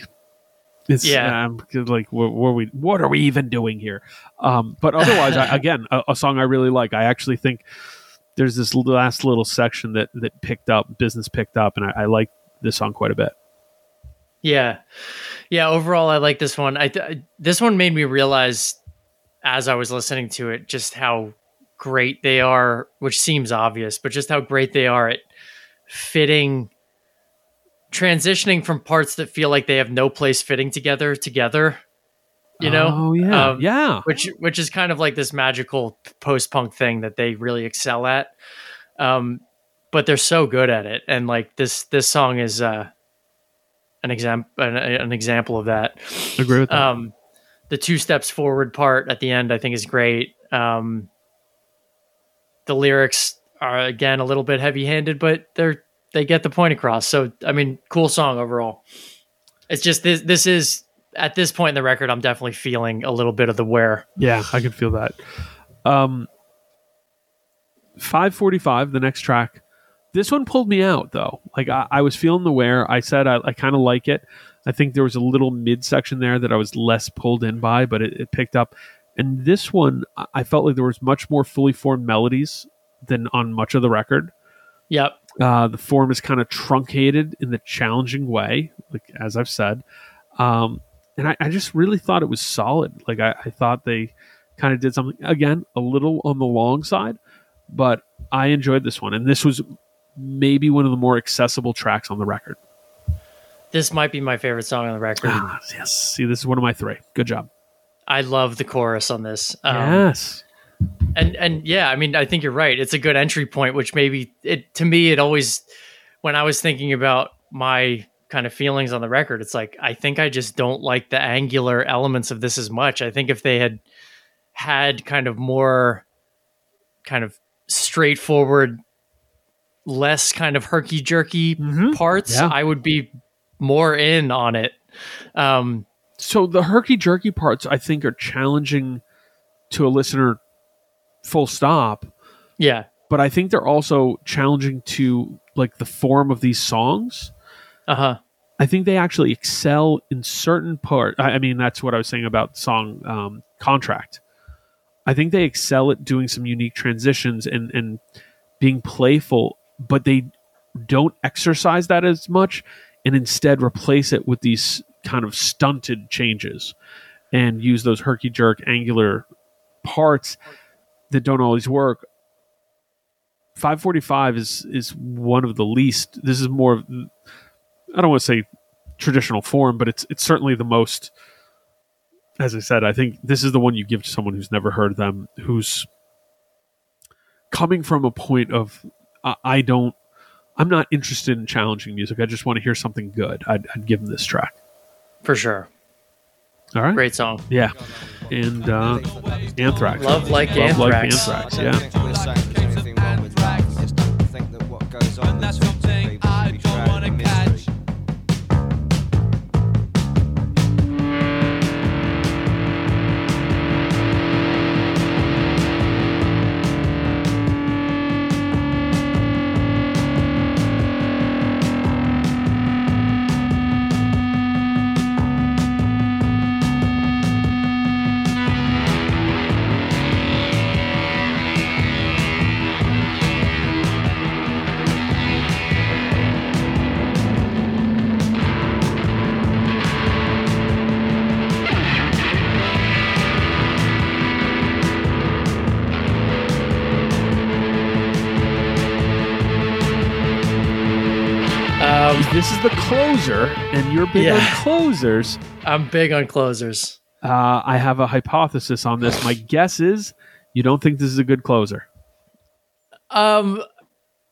it's Yeah. um, like what, what are we what are we even doing here? Um, but otherwise, I, [laughs] again, a, a song I really like. I actually think there's this last little section that that picked up business picked up, and I, I like this song quite a bit. Yeah, yeah. Overall, I like this one. I th- this one made me realize as I was listening to it just how great they are, which seems obvious, but just how great they are at fitting, transitioning from parts that feel like they have no place fitting together together. You know, oh yeah, Um, yeah, which which is kind of like this magical post punk thing that they really excel at. Um, but they're so good at it, and like this this song is uh, an example an, an example of that. agree with that. Um, the two steps forward part at the end, I think, is great. Um, the lyrics are again a little bit heavy handed, but they're they get the point across. So I mean, cool song overall. It's just this this is at this point in the record, I'm definitely feeling a little bit of the wear. Yeah, I can feel that. Um, 545, the next track. This one pulled me out though. Like I, I was feeling the wear. I said I, I kind of like it. I think there was a little midsection there that I was less pulled in by, but it, it picked up. And this one, I- felt like there was much more fully formed melodies than on much of the record. Yep. Uh, the form is kind of truncated in the challenging way, like as I've said. Um, and I, I just really thought it was solid. Like I, I thought they kind of did something again a little on the long side, but I enjoyed this one. And this was maybe one of the more accessible tracks on the record. This might be my favorite song on the record. Ah, yes. See, this is one of my three. Good job. I love the chorus on this. Um, yes. and and yeah, I mean, I think you're right. It's a good entry point, which maybe it to me it always when I was thinking about my kind of feelings on the record, it's like I think I just don't like the angular elements of this as much. I think if they had had kind of more kind of straightforward, less kind of herky jerky Mhm. parts, Yeah. I would be more in on it. Um, So the herky jerky parts, I think, are challenging to a listener. Full stop. yeah, But I think they're also challenging to like the form of these songs. uh huh, I think they actually excel in certain part. I I mean, that's what I was saying about song um, contract. I think they excel at doing some unique transitions and and being playful, but they don't exercise that as much, and instead replace it with these kind of stunted changes, and use those herky jerk angular parts that don't always work. 545 is is one of the least. This is more. I don't want to say traditional form, but it's it's certainly the most. As I said, I think this is the one you give to someone who's never heard them, who's coming from a point of I, I don't, I'm not interested in challenging music. I just want to hear something good. I'd, I'd give them this track. for sure. All right, Great song. yeah, and uh, Anthrax, Love like Love like Anthrax. Anthrax, I don't yeah. The closer, and you're big Yeah. on closers. I'm big on closers. Uh, I have a hypothesis on this. My guess is you don't think this is a good closer. Um,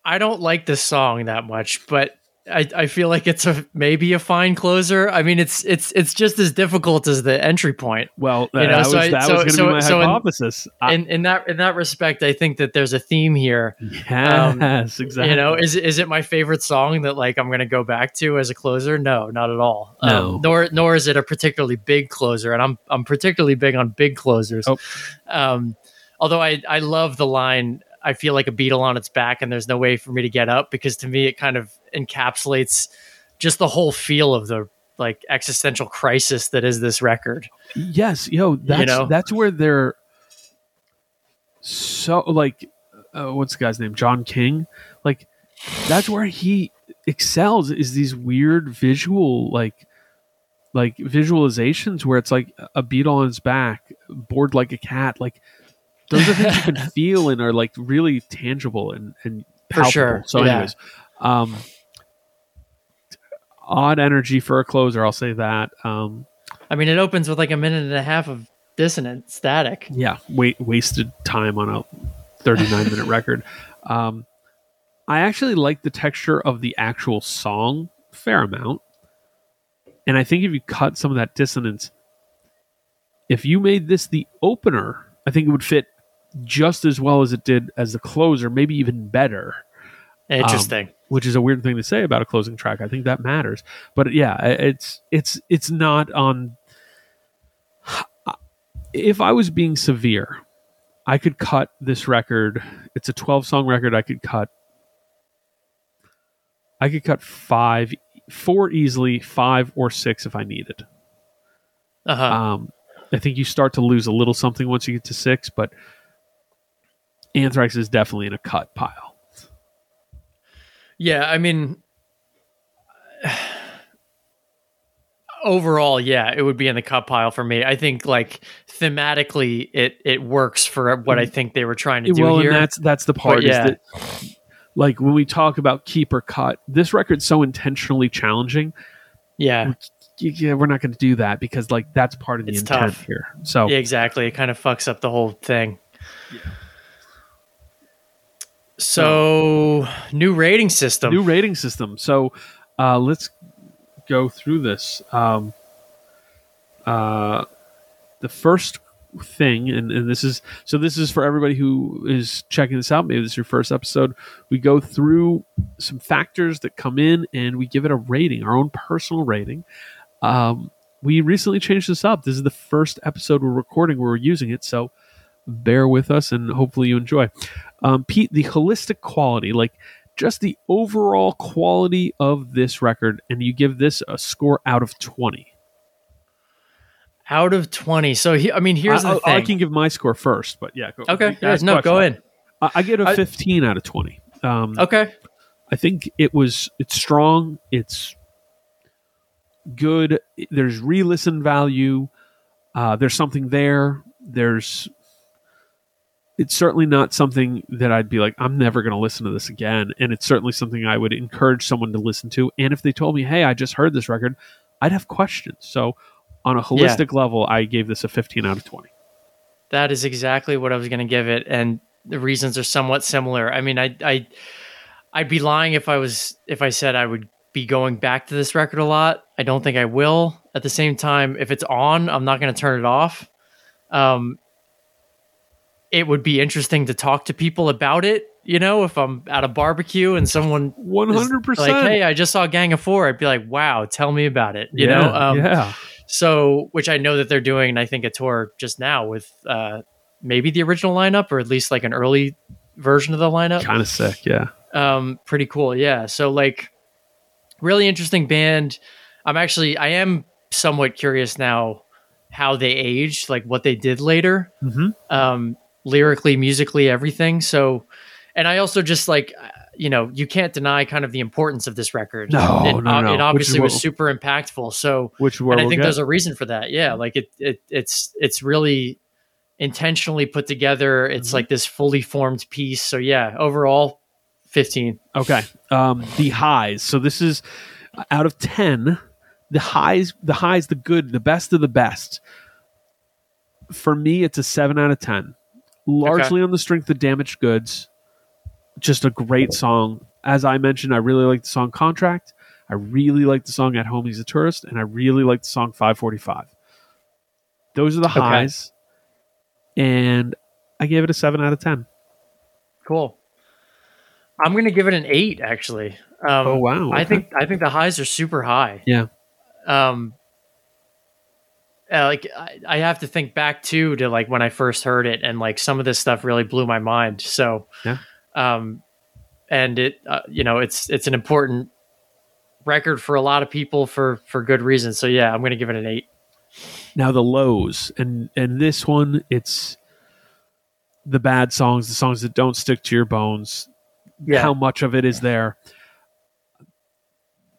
I don't like this song that much, but I, I feel like it's a maybe a fine closer. I mean, it's it's it's just as difficult as the entry point. Well, You know, that was, so I- so- was going to so- be my so in- hypothesis. I- In in that in that respect, I think that there's a theme here. yes, exactly. You know, is is it my favorite song that like I'm gonna go back to as a closer? No, not at all. No. Um, nor nor is it a particularly big closer, and I'm I'm particularly big on big closers. Oh. Um, although I I love the line. I feel like a beetle on its back, and there's no way for me to get up because to me it kind of encapsulates just the whole feel of the like existential crisis that is this record. yes, yo, that's know? that's where they're so like, uh, what's the guy's name? Jon King. Like, that's where he excels. Is these weird visual like. Like visualizations where it's like a beetle on its back, bored like a cat. Like those are things you can [laughs] feel and are like really tangible and, and For palpable. sure, So, yeah. anyways, um, odd energy for a closer. I'll say that. Um, I mean, it opens with like a minute and a half of dissonant static. yeah, wait, wasted time on a 39 minute [laughs] record. Um, I actually like the texture of the actual song fair amount, and I think if you cut some of that dissonance, if you made this the opener, I think it would fit just as well as it did as the closer, maybe even better. Interesting. Which is a weird thing to say about a closing track. I think that matters, but yeah, it's it's it's not on. If I was being severe, I could cut this record. It's a twelve song record. I could cut. I could cut five, four easily, five or six if I needed. Uh huh. Um, I think you start to lose a little something once you get to six, but Anthrax is definitely in a cut pile. Yeah, I mean, [sighs] overall, yeah, it would be in the cut pile for me. I think like thematically, it it works for what I mm-hmm. think they were trying to do well, here. and that's that's the part yeah. is that like when we talk about keep or cut, this record's so intentionally challenging. yeah, y- Yeah, we're not going to do that because like that's part of the It's intent tough. here. So yeah, exactly. It kind of fucks up the whole thing. So, new rating system. New rating system. So uh, let's go through this. Um, uh, the first thing, and, and this is so this is for everybody who is checking this out. Maybe this is your first episode. We go through some factors that come in, and we give it a rating, our own personal rating. Um, we recently changed this up. This is the first episode we're recording where we're using it, so bear with us, and hopefully you enjoy. Um, Pete, the holistic quality, like just the overall quality of this record, and you give this a score out of twenty. Out of 20. So, he, I mean, here's I, the I- I can give my score first, but yeah, go, okay. Yeah, no, question. go in. I, I get a 15 out of 20. Um, Okay. I think it was it's strong, it's good. There's re-listen value. Uh, there's something there. There's it's certainly not something that I'd be like I'm never going to listen to this again, and it's certainly something I would encourage someone to listen to. And if they told me, "Hey, I just heard this record," I'd have questions. So, on a holistic level, I gave this a 15 out of 20. That is exactly what I was going to give it, and the reasons are somewhat similar. I mean, I, I, I'd be lying if I was if I said I would be going back to this record a lot. I don't think I will. At the same time, if it's on, I'm not going to turn it off. Um, it would be interesting to talk to people about it. You know, if I'm at a barbecue and someone 100%. like, "Hey, I just saw Gang of Four," I'd be like, "Wow, tell me about it." You yeah, know, um, yeah. so, which I know that they're doing, and I think a tour just now with uh, maybe the original lineup or at least like an early version of the lineup. Kind of sick, yeah. Um, pretty cool, yeah. So, like, really interesting band. I'm actually, I am somewhat curious now how they aged, like what they did later, Mhm. um, lyrically, musically, everything. So, and I also just like, uh, you know, you can't deny kind of the importance of this record. No, it, no, no. it obviously was super impactful. So, Which and I we'll think get. there's a reason for that. Yeah, like it, it it's it's really intentionally put together. It's Mhm. like this fully formed piece. So yeah, overall, fifteen. Okay. Um, the highs. So this is uh, out of ten. The highs, the highs, the good, the best of the best. For me, it's a seven out of ten. Largely on the strength of damaged goods. Just a great song. As I mentioned, I really like the song Contract. I really like the song At Home He's a Tourist, and I really like the song 545. Those are the Okay. highs. And I gave it a seven out of ten. Cool. I'm gonna give it an eight. Actually. Um, Oh, wow. I think I think the highs are super high. Yeah. Um. Uh, like I, I have to think back too to like when I first heard it, and like some of this stuff really blew my mind. So, Yeah. Um, and it, uh, you know, it's it's an important record for a lot of people for for good reason. So yeah, I'm gonna give it an eight. now the lows and and this one it's the bad songs the songs that don't stick to your bones Yeah. how much of it is there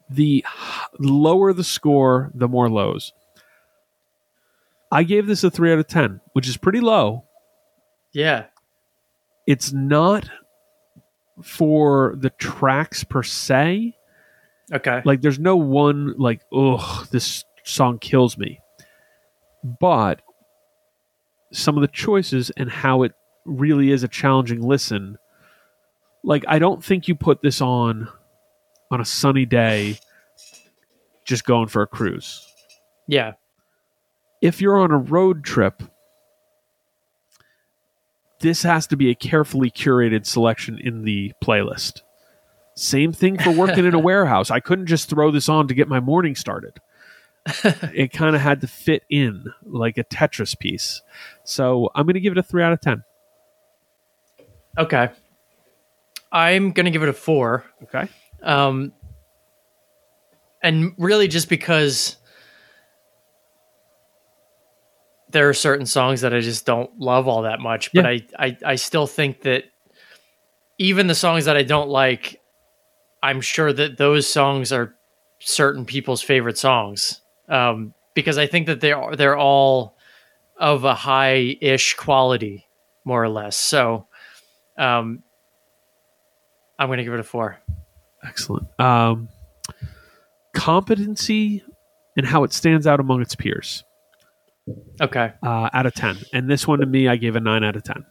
the lower the score the more lows i gave this a 3 out of 10 which is pretty low yeah. it's not for the tracks per se Okay. like there's no one like ugh this song kills me but some of the choices and how it really is a challenging listen like i don't think you put this on on a sunny day just going for a cruise Yeah. If you're on a road trip this has to be a carefully curated selection in the playlist. Same thing for working in a [laughs] warehouse. I couldn't just throw this on to get my morning started. [laughs] It kind of had to fit in like a tetris piece. So i'm going to give it a 3 out of 10 Okay. I'm gonna give it a four. okay. Um, and really just because there are certain songs that I just don't love all that much, but Yeah. I, I, I still think that even the songs that I don't like, I'm sure that those songs are certain people's favorite songs. Um, because I think that they're they're all of a high-ish quality, more or less. So, um, I'm gonna give it a four. excellent um, competency and how it stands out among its peers Okay. uh, out of 10 and this one to me i gave a 9 out of 10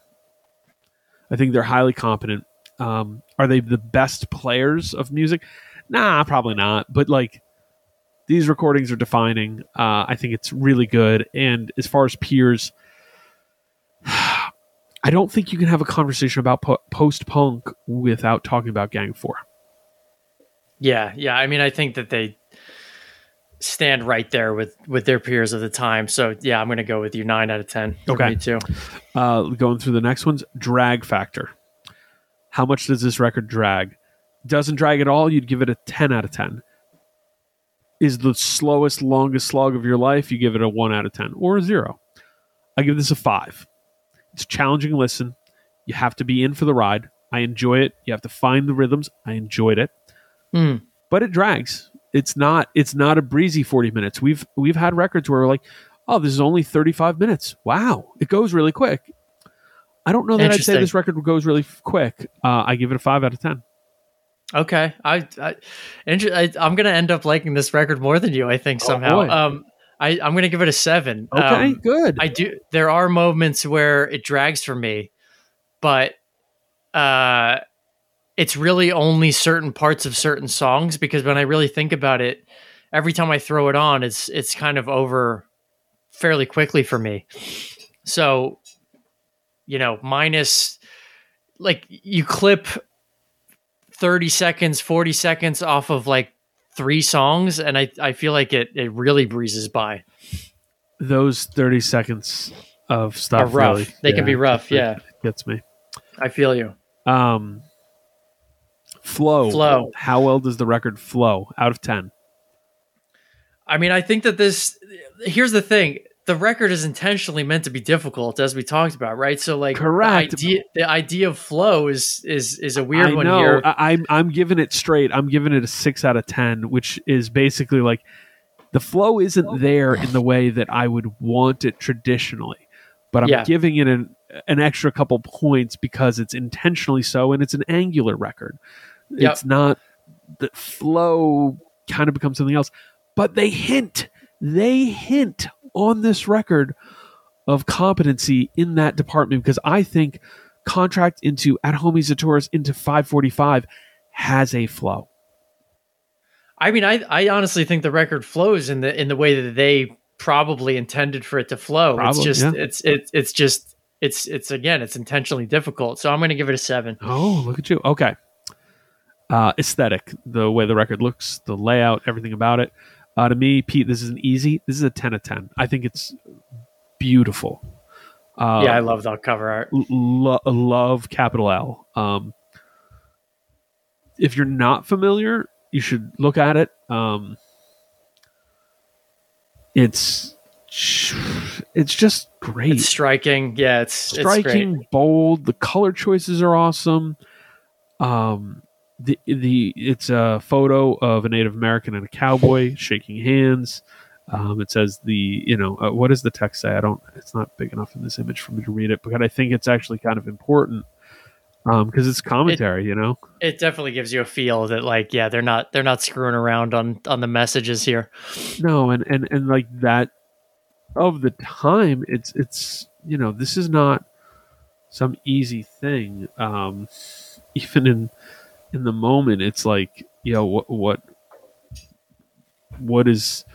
I think they're highly competent. Um, are they the best players of music? Nah, probably not. But like these recordings are defining. Uh, I think it's really good. And as far as peers, [sighs] I don't think you can have a conversation about po- post punk without talking about Gang Four. Yeah, yeah. I mean, I think that they stand right there with with their peers of the time. So yeah, I'm going to go with you. Nine out of ten. Okay. me too. Uh, going through the next ones, drag factor. How much does this record drag? Doesn't drag at all. You'd give it a ten out of ten. Is the slowest, longest slog of your life? You give it a one out of ten or a zero. I give this a five. It's a challenging listen. You have to be in for the ride. I enjoy it. You have to find the rhythms. I enjoyed it, Hmm. but it drags. It's not. It's not a breezy forty minutes. We've we've had records where we're like, oh, this is only thirty five minutes. Wow, it goes really quick. I don't know that I'd say this record goes really quick. Uh, I give it a five out of ten. Okay, I, I, I'm going to end up liking this record more than you. I think Oh, somehow. boy. um, I I'm going to give it a seven. Okay, Um, good. I do. There are moments where it drags for me, but uh, it's really only certain parts of certain songs because when I really think about it, every time I throw it on, it's it's kind of over fairly quickly for me. So, you know, minus like you clip 30 seconds, 40 seconds off of like three songs and I, I feel like it, it really breezes by. Those thirty seconds of stuff Are rough. really- They can be rough, yeah. gets me. I feel you. Um, flow. Flow. How well does the record flow? Out of ten. I mean, I think that this. Here's the thing: the record is intentionally meant to be difficult, as we talked about, right? So, like, Correct. The idea, the idea of flow is is is a weird I one know. here. I, I'm I'm giving it straight. I'm giving it a six out of ten, which is basically like the flow isn't there in the way that I would want it traditionally, but I'm Yeah. giving it an an extra couple points because it's intentionally so, and it's an angular record. Yep. It's not the flow kind of becomes something else, but they hint they hint on this record of competency in that department because I think contract into At Home He's a Tourist into 545 has a flow. I mean, I I honestly think the record flows in the in the way that they probably intended for it to flow. Probably, it's just yeah. it's it's it's just it's it's again it's intentionally difficult. So I'm going to give it a seven. Oh, look at you. Okay. Uh, aesthetic, the way the record looks, the layout, everything about it. Uh, to me, Pete, this is an easy. This is a 10 of 10. I think it's beautiful. Uh, yeah, I love that cover art. lo- love capital L. Um, if you're not familiar, you should look at it. Um, it's it's just great, It's striking. Yeah, it's It's striking, great. bold. The color choices are awesome. Um, the the it's a photo of a Native American and a cowboy shaking hands. Um, it says the you know uh, what does the text say? I don't. It's not big enough in this image for me to read it, but I think it's actually kind of important because it's commentary. you know, It definitely gives you a feel that like yeah they're not they're not screwing around on on the messages here. no, and and and like that of the time, it's it's you know this is not some easy thing. Um, [laughs] even in in the moment, it's like you know what what what is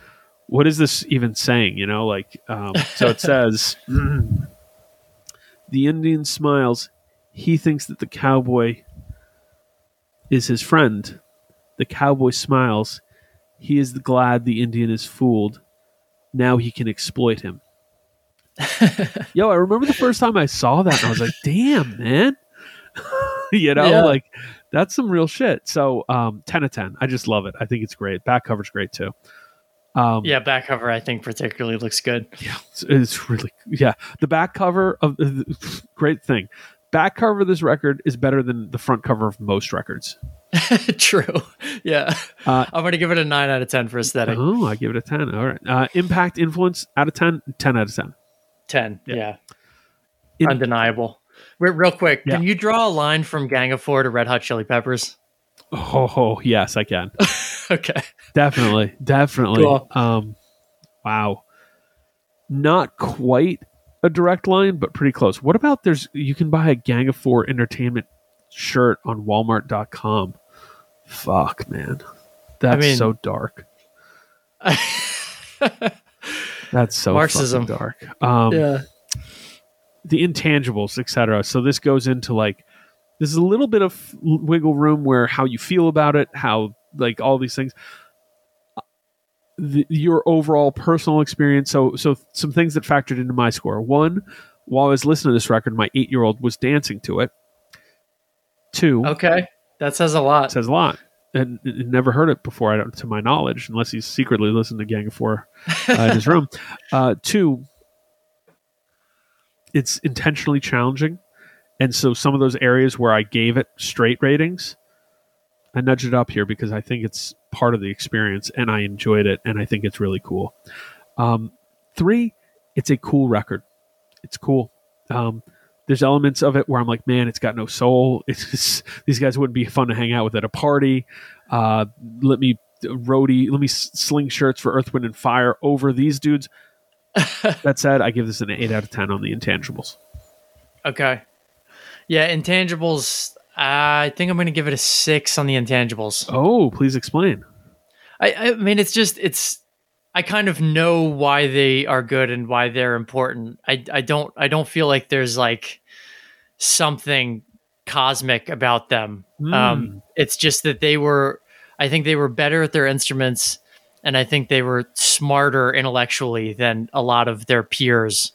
what is this even saying? You know, like um, so it [laughs] says the Indian smiles. He thinks that the cowboy is his friend. The cowboy smiles. He is glad the Indian is fooled. Now he can exploit him. [laughs] Yo, I remember the first time I saw that and I was like, damn, man. [laughs] you know, Yeah. like that's some real shit. So um 10 of 10. I just love it. I think it's great. Back cover's great too. Um Yeah, back cover I think particularly looks good. it's, it's really yeah. The back cover of great thing. Back cover of this record is better than the front cover of most records. [laughs] True. Yeah. Uh, I'm gonna give it a nine out of ten for aesthetic. Oh, I give it a 10. All right. Uh, impact influence out of 10, 10 out of 10. Ten. Yeah. Yeah. In- Undeniable. Re- real quick, Yeah. can you draw a line from Gang of Four to Red Hot Chili Peppers? Oh, yes, I can. [laughs] okay. Definitely. Definitely. Cool. Um, wow. Not quite a direct line, but pretty close. What about there's you can buy a Gang of Four Entertainment shirt on Walmart.com. Fuck, man, that's mean- so dark. [laughs] That's so Marxism. fucking dark. Um, yeah. The intangibles, etc. So this goes into like this is a little bit of wiggle room where how you feel about it, how like all these things, the, your overall personal experience. So so some things that factored into my score. One, while I was listening to this record, my eight year old was dancing to it. Two, Okay. That says a lot. says a lot. And and never heard it before, I don't, to my knowledge, unless he's secretly listened to Gang of Four uh, in his [laughs] room. Uh, two, it's intentionally challenging, and so some of those areas where I gave it straight ratings, I nudged it up here because I think it's part of the experience, and I enjoyed it, and I think it's really cool. Um, three, it's a cool record. It's cool. Um, there's elements of it where I'm like, man, it's got no soul. [laughs] It's just, these guys wouldn't be fun to hang out with at a party. Uh, let me roadie, let me sling shirts for Earth, Wind, and Fire over these dudes. [laughs] that said, I give this an eight out of ten on the intangibles. Okay. Yeah, intangibles. I think I'm going to give it a six on the intangibles. Oh, please explain. I, I mean, it's just it's. I kind of know why they are good and why they're important. I I don't I don't feel like there's like something cosmic about them. Um, it's just that they were. I think they were better at their instruments, and I think they were smarter intellectually than a lot of their peers,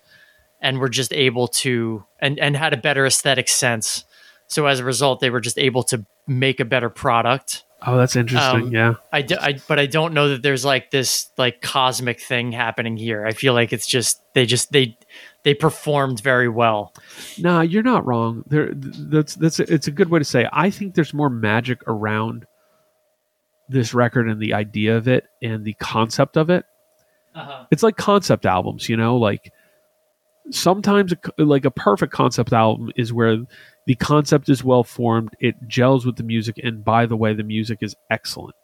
and were just able to and and had a better aesthetic sense. So as a result, they were just able to make a better product. Oh, that's interesting. Um, yeah. I, d- I- but I don't know that there's like this like cosmic thing happening here. I feel like it's just they just they they performed very well. No, you're not wrong. There, that's that's it's a good way to say. It. I think there's more magic around this record and the idea of it and the concept of it. Uh-huh. It's like concept albums, you know. Like sometimes, a like a perfect concept album is where the concept is well formed, it gels with the music, and by the way, the music is excellent.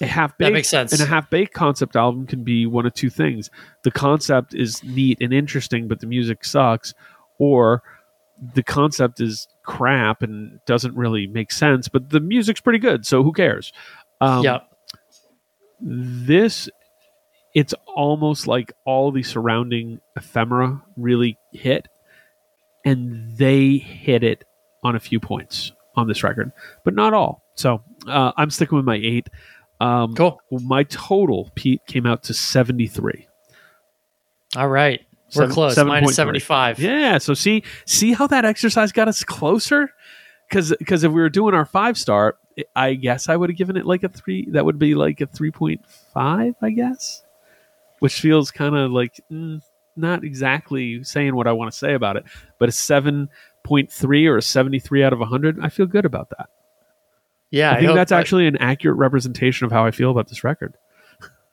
A half baked That makes sense. And a half baked concept album can be one of two things: the concept is neat and interesting, but the music sucks, or the concept is crap and doesn't really make sense, but the music's pretty good, so who cares? Um, yep. this it's almost like all the surrounding ephemera really hit and they hit it on a few points on this record but not all so uh, i'm sticking with my eight um, Cool. my total pete came out to 73 All right. We're Seven- close. 7.3. Minus 75. yeah so see see how that exercise got us closer because because if we were doing our five star i guess i would have given it like a three that would be like a 3.5 i guess which feels kind of like mm, not exactly saying what i want to say about it but a 7.3 or a 73 out of 100 i feel good about that Yeah. i think hope- that's actually an accurate representation of how i feel about this record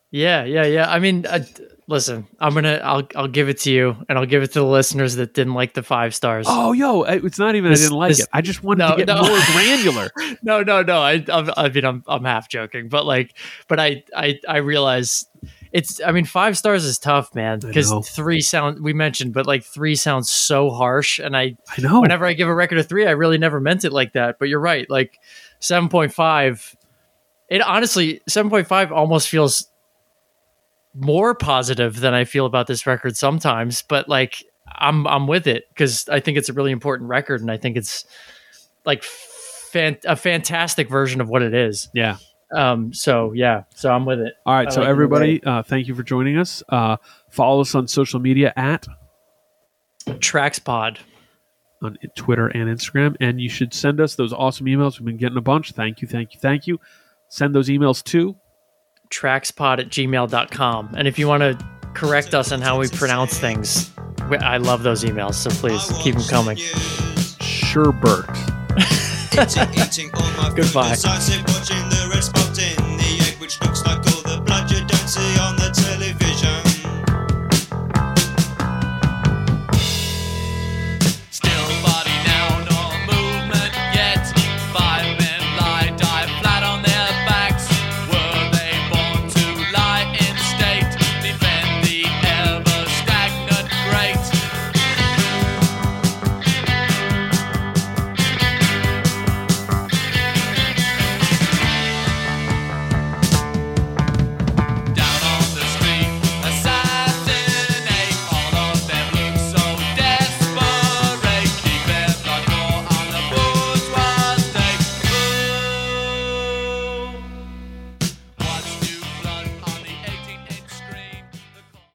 Yeah, yeah, yeah. I mean, uh, listen, I'm gonna, I'll, I'll give it to you, and I'll give it to the listeners that didn't like the five stars. oh yo it's not even This- i didn't like this- it i just wanted no, to get no. more [laughs] granular no, no, no. I, I'm, I mean, I'm, I'm half joking, but like, but I, I, I realize it's. I mean, five stars is tough, man, because three sound we mentioned, but like three sounds so harsh, and I, i know whenever I give a record a three, I really never meant it like that. But you're right, like seven point five. It honestly, seven point five almost feels more positive than I feel about this record sometimes. But like, I'm I'm with it because I think it's a really important record, and I think it's like fan- a fantastic version of what it is. yeah Um, so yeah, so I'm with it. All right, I so like everybody, uh, thank you for joining us. Uh, follow us on social media at Tracks Pod. on Twitter and Instagram, and you should send us those awesome emails. We've been getting a bunch. Thank you, thank you, thank you. Send those emails to trackspod at gmail.com. And if you want to correct us on how we pronounce things, I love those emails. So please keep them coming. Sherbert. [laughs] Goodbye. Goodbye.